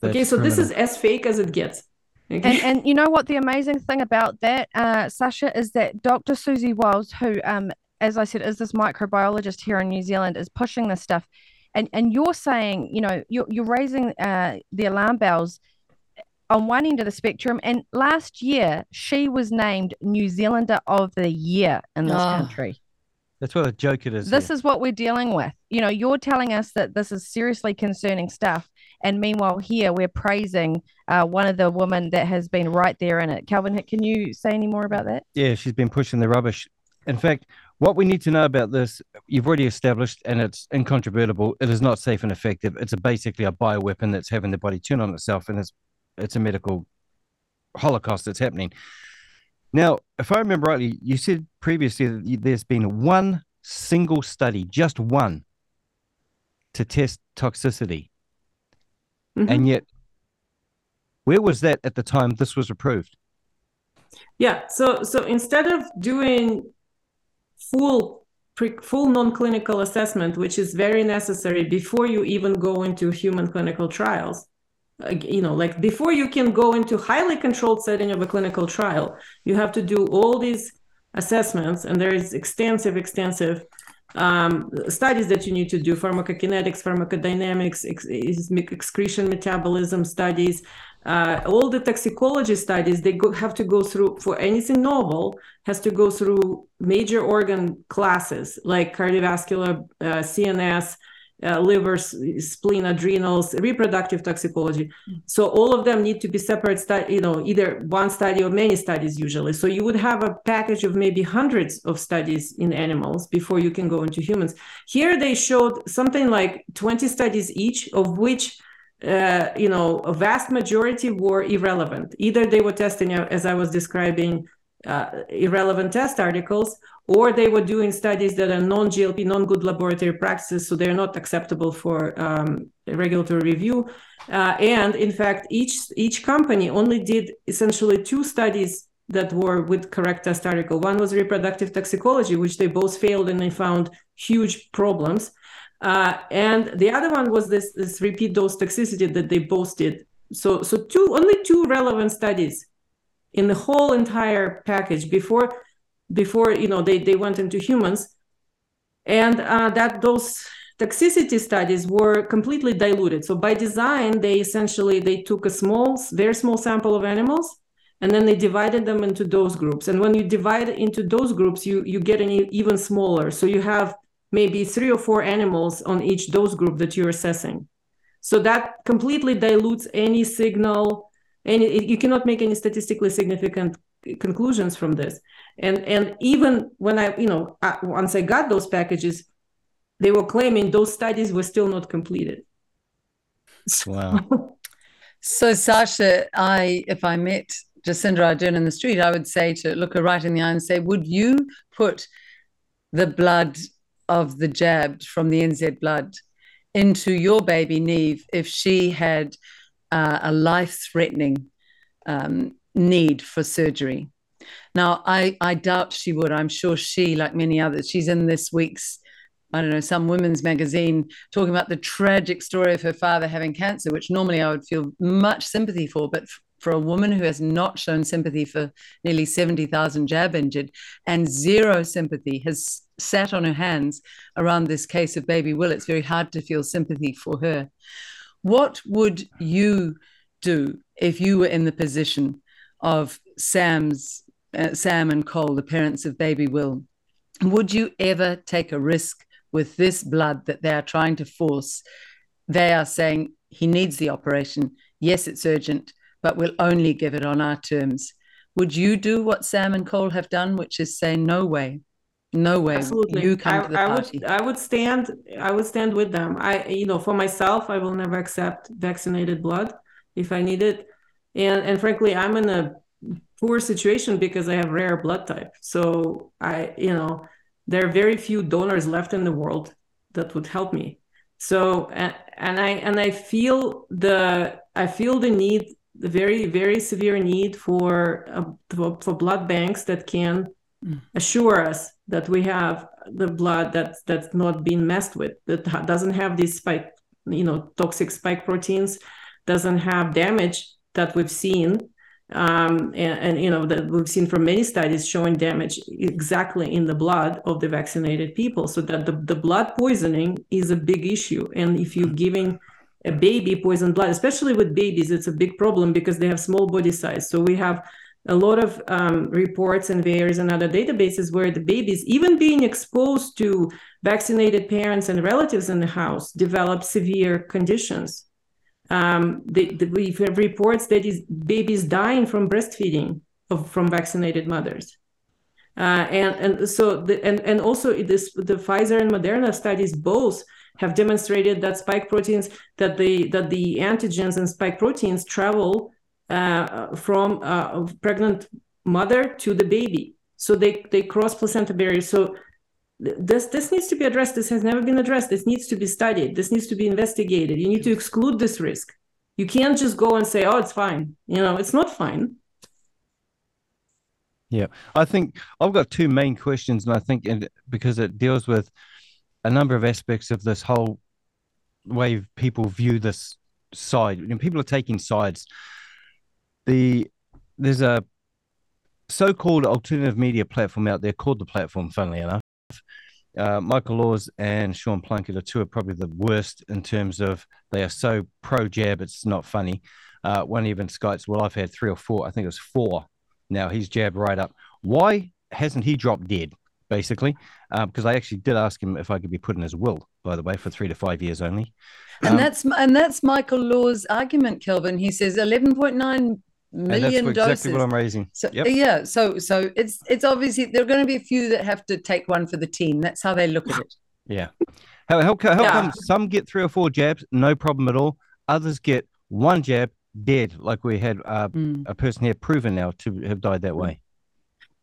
That's okay, so criminal. this is as fake as it gets. Okay. And, and you know what the amazing thing about that, uh, Sasha, is that Dr. Siouxsie Wiles, who, um, as I said, is this microbiologist here in New Zealand, is pushing this stuff and and you're saying you know you're, you're raising uh, the alarm bells on one end of the spectrum and last year she was named new zealander of the year in this oh. country that's what a joke it is this here. is what we're dealing with you know you're telling us that this is seriously concerning stuff and meanwhile here we're praising uh, one of the women that has been right there in it kelvyn can you say any more about that yeah she's been pushing the rubbish in fact what we need to know about this, you've already established, and it's incontrovertible. It is not safe and effective. It's a, basically a bioweapon that's having the body turn on itself, and it's it's a medical holocaust that's happening. Now, if I remember rightly, you said previously that there's been one single study, just one, to test toxicity, mm-hmm. and yet, where was that at the time this was approved? Yeah. So so instead of doing full pre, full non-clinical assessment, which is very necessary before you even go into human clinical trials. You know, like before you can go into highly controlled setting of a clinical trial, you have to do all these assessments, and there is extensive, extensive um, studies that you need to do: pharmacokinetics, pharmacodynamics, ex- excretion metabolism studies, uh, all the toxicology studies they go, have to go through for anything novel has to go through major organ classes like cardiovascular uh, cns uh, liver spleen adrenals reproductive toxicology. So all of them need to be separate study you know either one study or many studies usually. So you would have a package of maybe hundreds of studies in animals before you can go into humans. Here they showed something like 20 studies each of which uh, you know, a vast majority were irrelevant. Either they were testing, uh, as I was describing, uh, irrelevant test articles, or they were doing studies that are non-GLP, non-good laboratory practices, so they're not acceptable for um, regulatory review. Uh, and in fact, each each company only did essentially two studies that were with correct test article. One was reproductive toxicology, which they both failed and they found huge problems. Uh, and the other one was this, this repeat dose toxicity that they boasted. So, so two only two relevant studies in the whole entire package before before you know they, they went into humans. And uh, that those toxicity studies were completely diluted. So by design they essentially they took a small very small sample of animals and then they divided them into those groups. And when you divide into those groups you you get an even smaller. So you have maybe three or four animals on each dose group that you're assessing. So that completely dilutes any signal, and you cannot make any statistically significant conclusions from this. And and even when I, you know, once I got those packages, they were claiming those studies were still not completed. Wow. so Sasha, I if I met Jacinda Ardern in the street, I would say to look her right in the eye and say, would you put the blood of the jabbed from the NZ blood into your baby Neve if she had uh, a life-threatening um, need for surgery? Now, I, I doubt she would. I'm sure she, like many others, she's in this week's I don't know, some women's magazine talking about the tragic story of her father having cancer, which normally I would feel much sympathy for. But for a woman who has not shown sympathy for nearly 70,000 jab injured and zero sympathy has sat on her hands around this case of baby Will, it's very hard to feel sympathy for her. What would you do if you were in the position of Sam's, uh, Sam and Cole, the parents of baby Will? Would you ever take a risk with this blood that they are trying to force? They are saying he needs the operation. Yes, it's urgent but we'll only give it on our terms. Would you do what Sam and Cole have done, which is say, no way, no way, Absolutely. you come I, to the I party? Would, I would stand. I would stand with them. I, you know, for myself, I will never accept vaccinated blood if I need it, and and frankly, I'm in a poor situation because I have rare blood type. So I, you know, there are very few donors left in the world that would help me. So and, and I and I feel the I feel the need the very very severe need for uh, for, blood banks that can. Assure us that we have the blood that's that's not being messed with that doesn't have these spike you know toxic spike proteins doesn't have damage that we've seen um, and, and, you know that we've seen from many studies showing damage exactly in the blood of the vaccinated people so that the, the blood poisoning is a big issue and if you're giving a baby poison blood, especially with babies, it's a big problem because they have small body size. So we have a lot of um, reports and various and other databases where the babies, even being exposed to vaccinated parents and relatives in the house, develop severe conditions. Um, the, the, we have reports that is babies dying from breastfeeding of, from vaccinated mothers. Uh, and and so the, and and also this the Pfizer and Moderna studies both have demonstrated that spike proteins that the that the antigens and spike proteins travel uh, from a pregnant mother to the baby. So they they cross placenta barriers so this this needs to be addressed. This has never been addressed. This needs to be studied. This needs to be investigated. You need to exclude this risk. You can't just go and say oh it's fine. You know it's not fine. Yeah. I think i've got two main questions and i think and because it deals with a number of aspects of this whole way people view this side. Know, people are taking sides. The there's a so-called alternative media platform out there called the platform. Funnily enough, uh, Michael Laws and Sean Plunket are two of probably the worst in terms of they are so pro jab. It's not funny. Uh, one even skites. Well, I've had three or four. I think it was four. Now he's jabbed right up. Why hasn't he dropped dead? basically, because um, I actually did ask him if I could be put in his will, by the way, for three to five years only. And um, that's and that's Michael Laws' argument, Kelvyn. He says eleven point nine million and that's doses. exactly what I'm raising. So yep. yeah, so so it's it's obviously there are going to be a few that have to take one for the team. That's how they look at it. Yeah. How how, how yeah. come some get three or four jabs, no problem at all. Others get one jab, dead, like we had uh, mm. a person here proven now to have died that way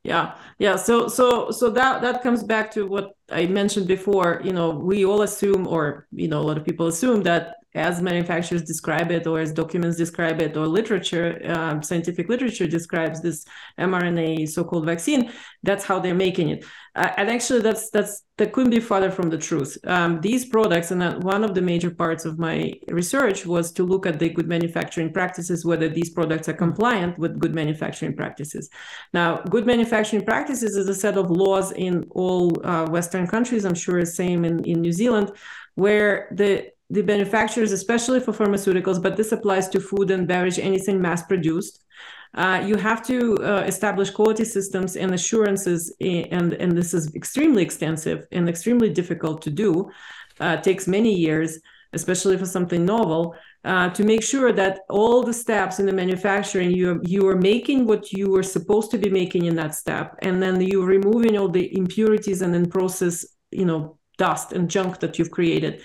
yeah yeah so so so that that comes back to what i mentioned before you know we all assume or you know a lot of people assume that as manufacturers describe it or as documents describe it or literature um, scientific literature describes this mrna so-called vaccine that's how they're making it. Uh, and actually that's that's that couldn't be farther from the truth. Um, these products and one of the major parts of my research was to look at the good manufacturing practices whether these products are compliant with good manufacturing practices. Now good manufacturing practices is a set of laws in all uh, western countries i'm sure the same in, in new zealand where the the manufacturers, especially for pharmaceuticals, but this applies to food and beverage, anything mass produced. Uh, you have to uh, establish quality systems and assurances, and, and this is extremely extensive and extremely difficult to do. Uh, takes many years. especially for something novel, uh, to make sure that all the steps in the manufacturing you you are making what you were supposed to be making in that step, and then you're removing all the impurities and then process, you know, dust and junk that you've created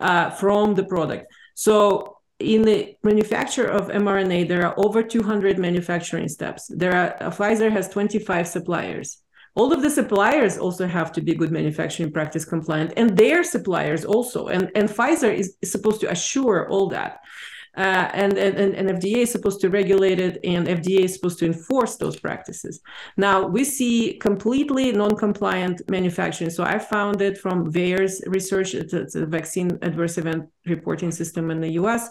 uh, from the product. So in the manufacture of mRNA, there are over 200 manufacturing steps. There are uh, Pfizer has 25 suppliers. All of the suppliers also have to be good manufacturing practice compliant, and their suppliers also. And, and Pfizer is, is supposed to assure all that. Uh, and, and, and FDA is supposed to regulate it, and FDA is supposed to enforce those practices. Now, we see completely non compliant manufacturing. So, I found it from VAERS research, it's a vaccine adverse event reporting system in the US.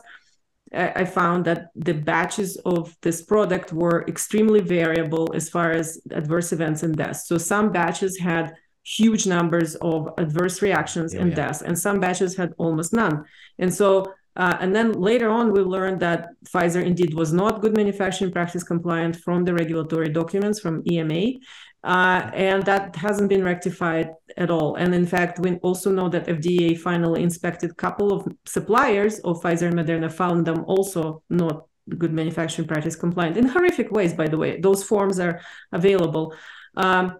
I found that the batches of this product were extremely variable as far as adverse events and deaths. So some batches had huge numbers of adverse reactions and yeah. deaths, and some batches had almost none. And so, uh, and then later on, we learned that Pfizer indeed was not good manufacturing practice compliant from the regulatory documents from EMA. Uh, and that hasn't been rectified at all. And in fact, we also know that FDA finally inspected a couple of suppliers of Pfizer and Moderna, found them also not good manufacturing practice compliant in horrific ways, by the way. Those forms are available. Um,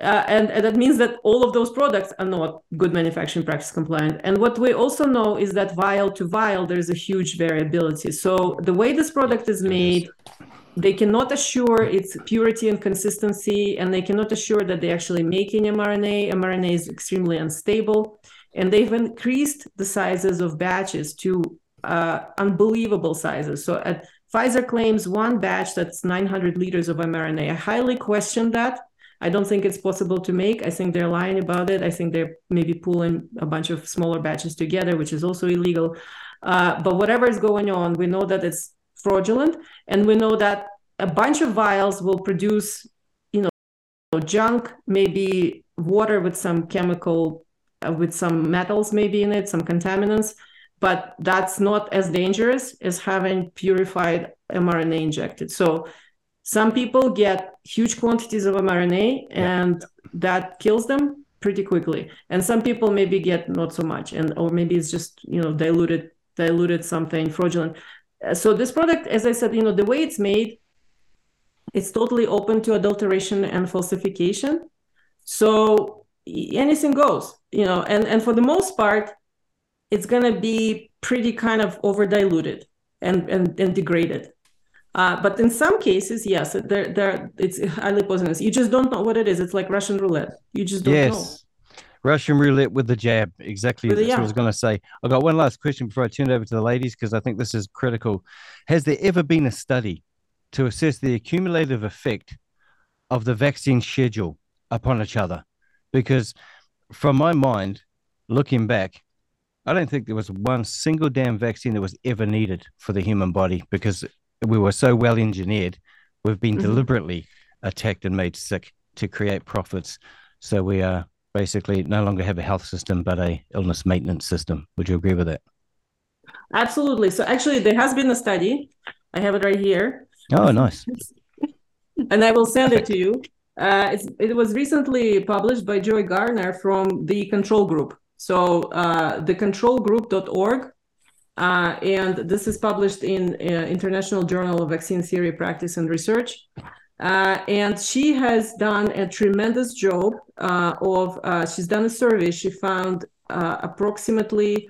uh, and, and, that means that all of those products are not good manufacturing practice compliant. And what we also know is that vial to vial, there's a huge variability. So the way this product is made they cannot assure its purity and consistency, and they cannot assure that they're actually making mRNA. mRNA is extremely unstable, and they've increased the sizes of batches to uh, unbelievable sizes. So at Pfizer claims one batch that's 900 liters of mRNA. I highly question that. I don't think it's possible to make. I think they're lying about it. I think they're maybe pulling a bunch of smaller batches together, which is also illegal. Uh, but whatever is going on, we know that it's fraudulent. And we know that a bunch of vials will produce, you know, junk, maybe water with some chemical, uh, with some metals maybe in it, some contaminants, but that's not as dangerous as having purified mRNA injected. So some people get huge quantities of mRNA and that kills them pretty quickly. And some people maybe get not so much and or maybe it's just, you know, diluted diluted something fraudulent. Uh, so this product as i said you know the way it's made it's totally open to adulteration and falsification. So anything goes you know and and for the most part it's going to be pretty kind of over diluted and and, and degraded uh, but in some cases yes there there it's highly poisonous you just don't know what it is it's like russian roulette you just don't yes. know Russian roulette with the jab. Exactly. That's yeah. what I was going to say. I've got one last question before I turn it over to the ladies because I think this is critical. Has there ever been a study to assess the accumulative effect of the vaccine schedule upon each other? Because from my mind, looking back, I don't think there was one single damn vaccine that was ever needed for the human body because we were so well engineered. We've been mm-hmm. deliberately attacked and made sick to create profits. So we are basically no longer have a health system but a illness maintenance system. Would you agree with that? Absolutely. So actually, there has been a study. I have it right here. Oh, nice. and I will send Perfect. it to you. Uh, it was recently published by Joy Garner from the Control Group. So uh, the controlgroup.org. Uh, and this is published in uh, International Journal of Vaccine Theory, Practice, and Research. Uh, and she has done a tremendous job uh, of, uh, she's done a survey. She found uh, approximately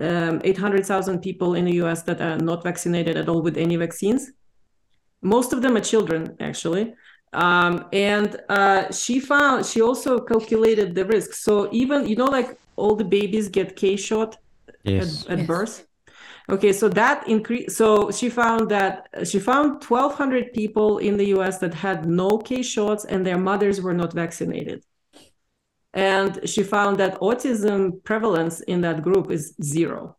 um, 800,000 people in the US that are not vaccinated at all with any vaccines. Most of them are children, actually. Um, and uh, she found, she also calculated the risk. So even, you know, like all the babies get K shot yes. at, at yes. birth. Okay, so that increase. So she found that she found 1,200 people in the U.S. that had no K shots and their mothers were not vaccinated. And she found that autism prevalence in that group is zero.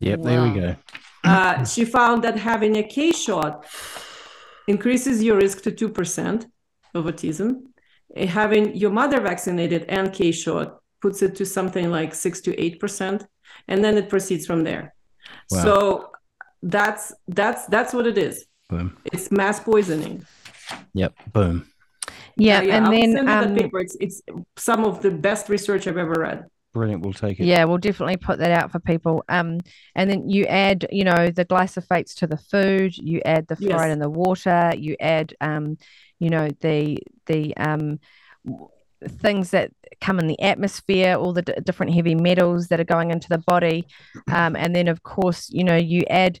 Yep, wow. there we go. uh, she found that having a K shot increases your risk to 2% of autism. Having your mother vaccinated and K shot puts it to something like 6 to 8%. And then it proceeds from there. Wow. So that's that's that's what it is. Boom. It's mass poisoning. Yep. Boom. Yeah, yeah and then um, the paper. It's, it's some of the best research I've ever read. Brilliant. We'll take it. Yeah, we'll definitely put that out for people. Um, and then you add, you know, the glyphosates to the food. You add the fluoride yes. in the water. You add, um, you know, the the um things that come in the atmosphere, all the d- different heavy metals that are going into the body, um, and then of course, you know, you add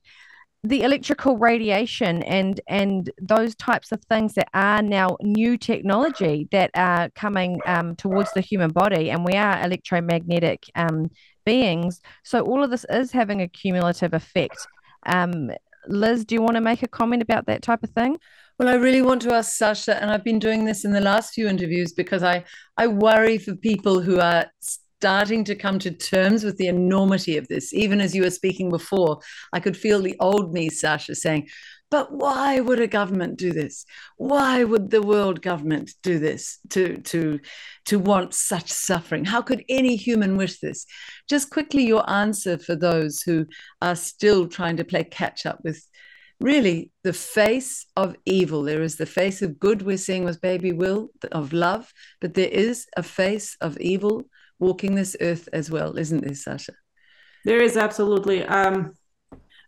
the electrical radiation and and those types of things that are now new technology that are coming um, towards the human body and we are electromagnetic um, beings. So all of this is having a cumulative effect. Um, liz do you want to make a comment about that type of thing well, I really want to ask Sasha, and I've been doing this in the last few interviews because I, I worry for people who are starting to come to terms with the enormity of this. Even as you were speaking before, I could feel the old me, Sasha, saying, but why would a government do this? Why would the world government do this to, to, to want such suffering? How could any human wish this? Just quickly, your answer for those who are still trying to play catch up with really the face of evil. There is the face of good we're seeing with baby Will, of love, but there is a face of evil walking this earth as well, isn't there, Sasha? There is absolutely. Um,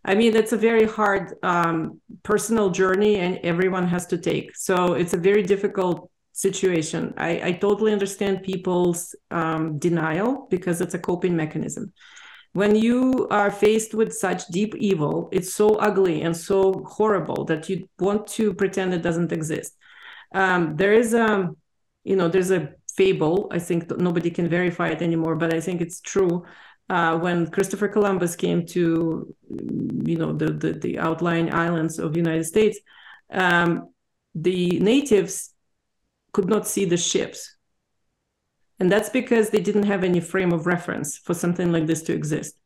I mean, it's a very hard um, personal journey, and everyone has to take. So it's a very difficult situation. I, I totally understand people's um, denial because it's a coping mechanism. When you are faced with such deep evil, it's so ugly and so horrible that you want to pretend it doesn't exist. Um, there is a, you know, there's a fable. I think nobody can verify it anymore, but I think it's true. Uh, when Christopher Columbus came to, you know, the the, the outlying islands of the United States, um, the natives could not see the ships, and that's because they didn't have any frame of reference for something like this to exist.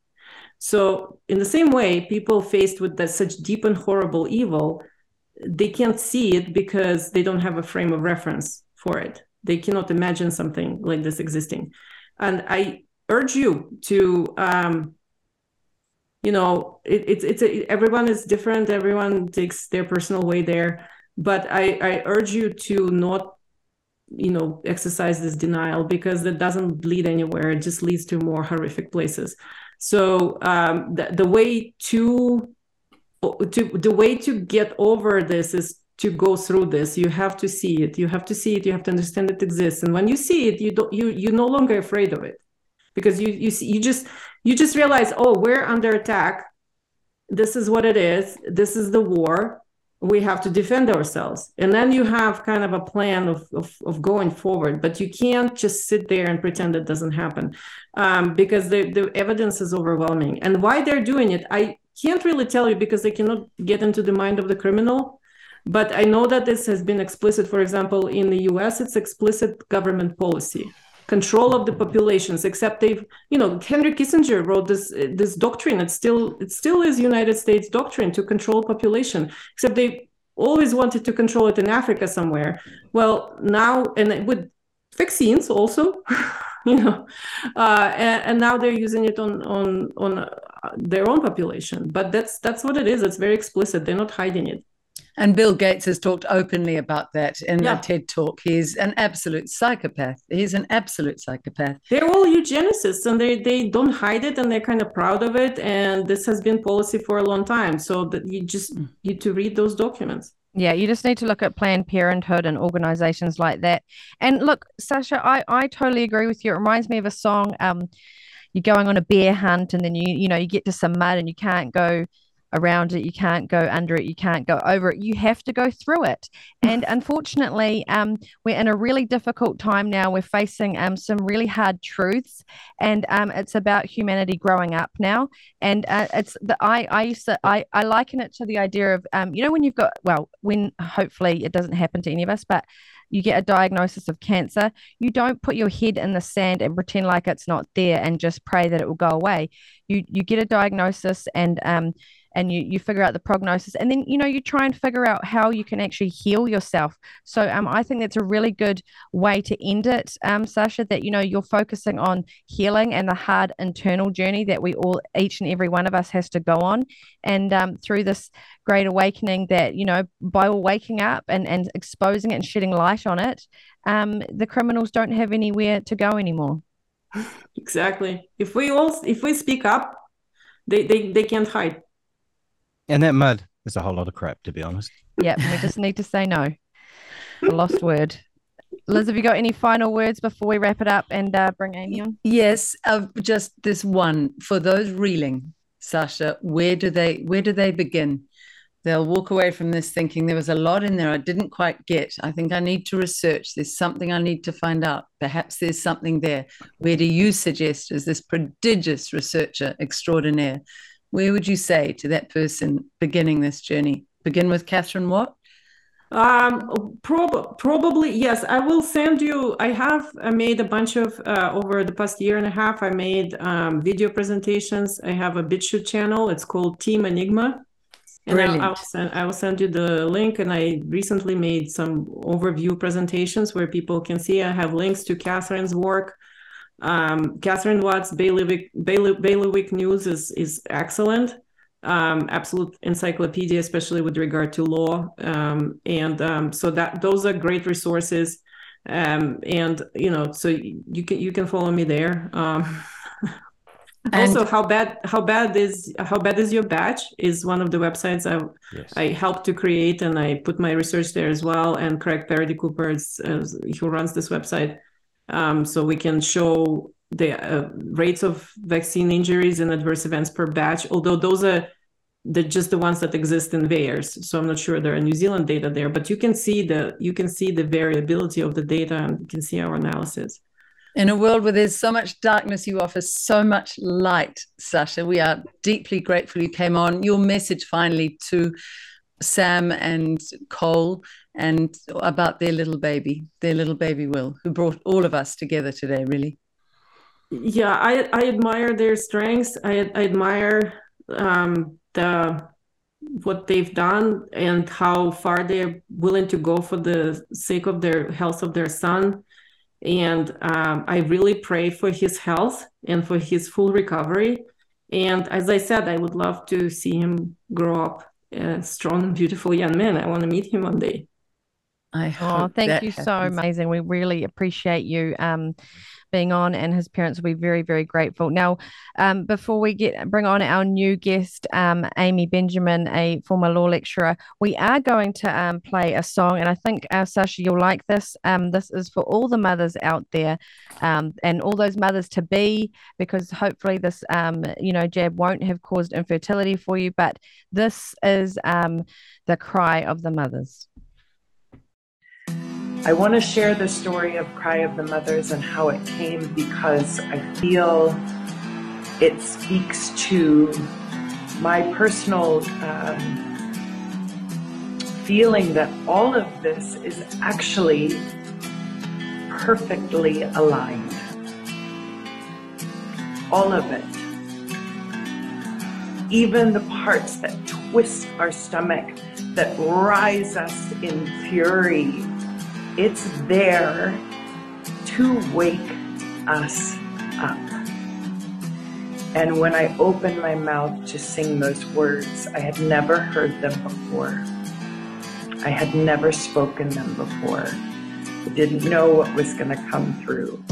So, in the same way, people faced with that such deep and horrible evil, they can't see it because they don't have a frame of reference for it. They cannot imagine something like this existing. And i urge you to um, you know it, it's it's a, everyone is different. Everyone takes their personal way there. But i i urge you to not you know exercise this denial because it doesn't lead anywhere. It just leads to more horrific places. So um, the, the way to to the way to get over this is to go through this. You have to see it. You have to see it. You have to understand it exists. And when you see it you don't you you're no longer afraid of it because you you see, you just you just realize oh we're under attack. This is what it is. This is the war we have to defend ourselves. And then you have kind of a plan of, of, of going forward but you can't just sit there and pretend it doesn't happen um, because the, the evidence is overwhelming. And why they're doing it i can't really tell you because they cannot get into the mind of the criminal. But I know that this has been explicit. For example, in the US, it's explicit government policy control of the populations except they've you know henry kissinger wrote this this doctrine. It still it still is united states doctrine to control population except they always wanted to control it in africa somewhere. Well now and with vaccines also you know uh, and, and, now they're using it on on on uh, their own population. But that's that's what it is. It's very explicit. They're not hiding it and Bill Gates has talked openly about that in yeah. a TED talk. He's an absolute psychopath. He's an absolute psychopath. They're all eugenicists and they, they don't hide it and they're kind of proud of it. And this has been policy for a long time. So that you just need to read those documents. Yeah, you just need to look at Planned Parenthood and organizations like that. And look, Sasha, I, I totally agree with you. It reminds me of a song. Um, you're going on a bear hunt and then you you know you get to some mud and you can't go around it, you can't go under it, you can't go over it. You have to go through it. And unfortunately, um, we're in a really difficult time now. We're facing um, some really hard truths, and um, it's about humanity growing up now. And uh, it's the I I used to I I liken it to the idea of um, you know when you've got well when hopefully it doesn't happen to any of us, but you get a diagnosis of cancer, you don't put your head in the sand and pretend like it's not there and just pray that it will go away. You you get a diagnosis and um and you you figure out the prognosis and then you know you try and figure out how you can actually heal yourself so um, i think that's a really good way to end it um, sasha that you know you're focusing on healing and the hard internal journey that we all each and every one of us has to go on and um, through this great awakening that you know by waking up and and exposing it and shedding light on it um, the criminals don't have anywhere to go anymore exactly. If we all if we speak up, they they, they can't hide. And that mud is a whole lot of crap, to be honest. Yeah, we just need to say no. The lost word. Liz, have you got any final words before we wrap it up and uh, bring Amy on? Yes, uh, just this one for those reeling, Sasha. Where do they where do they begin? They'll walk away from this thinking there was a lot in there I didn't quite get. I think I need to research. There's something I need to find out. Perhaps there's something there. Where do you suggest, as this prodigious researcher extraordinaire, where would you say to that person beginning this journey? Begin with Katherine Watt? Um, prob- probably yes. I will send you. I have I made a bunch of uh, over the past year and a half. I made um, video presentations. I have a BitChute channel. It's called Team Enigma, and I, I, will send I will send you the link. And I recently made some overview presentations where people can see. I have links to Katherine's work. Um, Katherine Watt's Bailiwick Bailiwick News is is excellent um, absolute encyclopedia, especially with regard to law. Um, and um, so that those are great resources. Um, and you know, so you can you can follow me there. Um, also, how bad how bad is how bad is your batch is one of the websites I yes. I helped to create, and I put my research there as well. And Craig Paardekooper is uh, who runs this website, um, so we can show the uh, rates of vaccine injuries and adverse events per batch, although those are the just the ones that exist in VAERS. So I'm not sure there are New Zealand data there, but you can see the you can see the variability of the data and you can see our analysis. In a world where there's so much darkness, you offer so much light, Sasha. We are deeply grateful you came on. Your message finally to Sam and Cole and about their little baby, their little baby Will, who brought all of us together today, really. Yeah i i admire their strengths. I, I admire um, the what they've done and how far they're willing to go for the sake of their health of their son. And um, i really pray for his health and for his full recovery. And as i said i would love to see him grow up a strong beautiful young man. I want to meet him one day I oh, thank you happens. so amazing. We really appreciate you um, being on, and his parents will be very, very grateful. Now, um, before we get bring on our new guest, um, Amy Benjamin, a former law lecturer, we are going to um, play a song, and I think uh, Sasha, you'll like this. Um, this is for all the mothers out there, um, and all those mothers to be, because hopefully this, um, you know, jab won't have caused infertility for you, but this is the cry of the mothers. I want to share the story of Cry of the Mothers and how it came because I feel it speaks to my personal um, feeling that all of this is actually perfectly aligned. All of it. Even the parts that twist our stomach, that rise us in fury it's there to wake us up. And when I opened my mouth to sing those words, I had never heard them before. I had never spoken them before. I didn't know what was going to come through.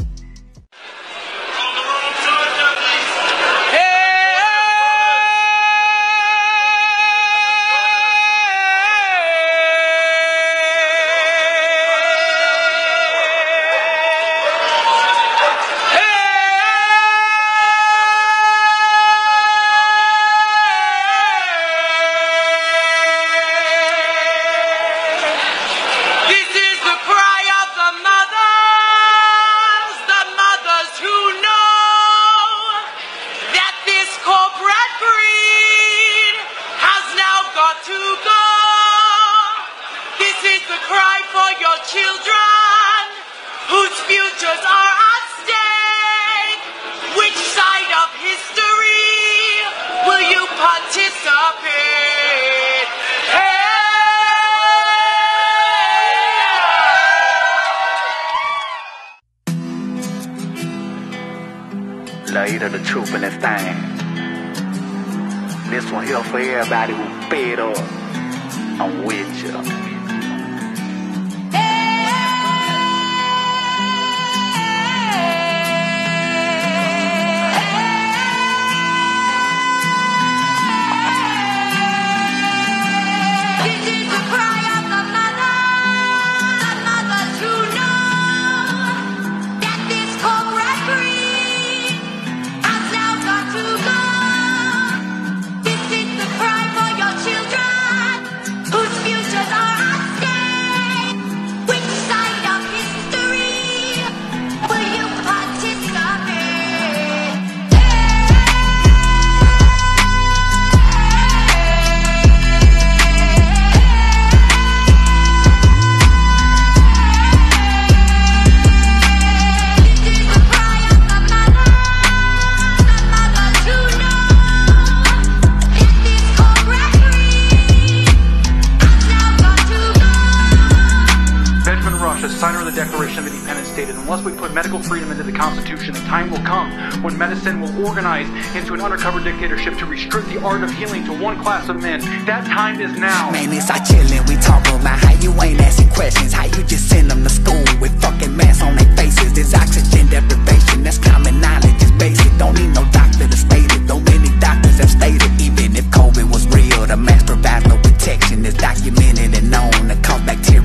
The time will come when medicine will organize into an undercover dictatorship to restrict the art of healing to one class of men. That time is now. Man, it's our. We talk about how you ain't asking questions, how you just send them to school with fucking masks on their faces. There's oxygen deprivation, that's common knowledge, it's basic. Don't need no doctor to state it. Though many doctors have stated, even if COVID was real, the mask provides no protection. It's documented and known to cause bacterial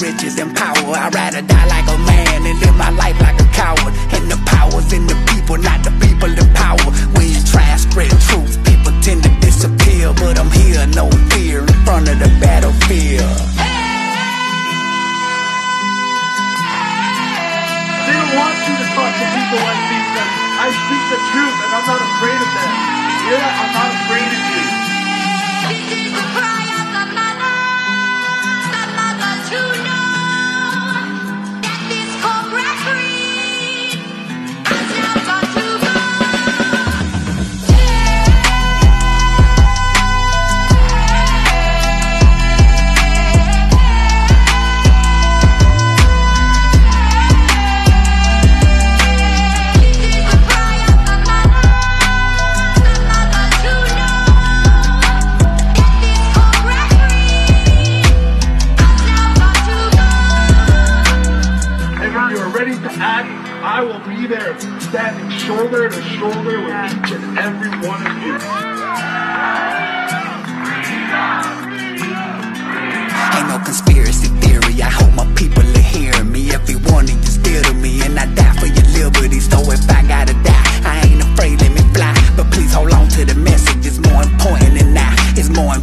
riches and power. I'd rather die like a man and live my life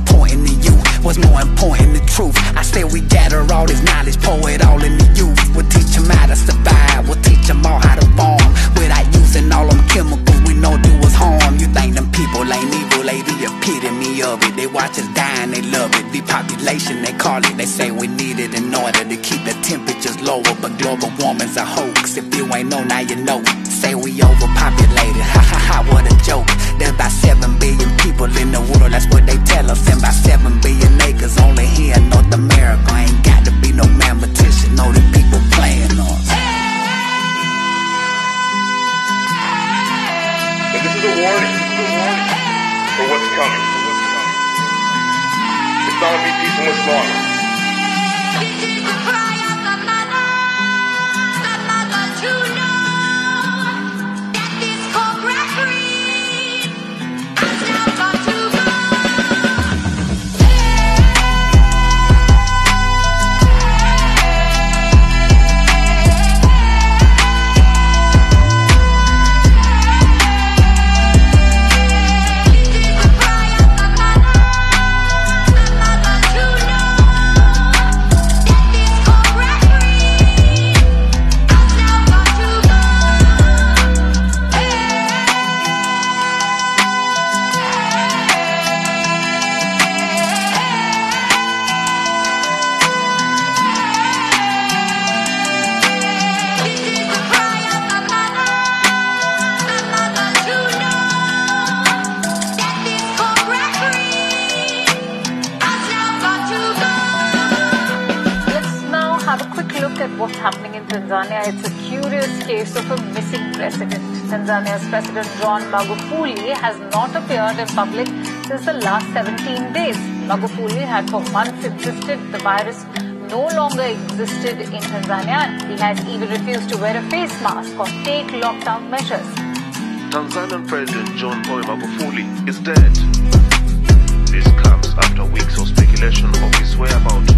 important than you. What's more important? The truth. I said we gather all this knowledge, pour it all in the youth. We'll teach them how to survive. We'll teach them all how to farm without using all them chemicals we know do us harm. You think them people ain't evil? They the epitome of it. They watch us die and they love it. Depopulation, they call it. They say we need it in order to keep the temperatures lower. But global warming's a hoax. If you ain't know, now you know. Say we overpopulated. Ha ha ha, what a joke. There's about 7 billion people in the world. That's what they tell us. And about 7 billion acres only here in North America. Ain't got to be no mathematician. Know the people playing us. And this is a warning for what's coming. It's not gonna be peace and much longer. This is the cry of the mother, the mother to know Tanzania's President John Magufuli has not appeared in public since the last 17 days. Magufuli had for months insisted the virus no longer existed in Tanzania. He has even refused to wear a face mask or take lockdown measures. Tanzanian President John Pombe Magufuli is dead. This comes after weeks of speculation of his whereabouts.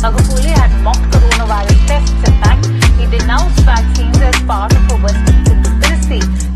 Magufuli had mocked coronavirus tests. In fact, he denounced vaccines as part of a Western conspiracy.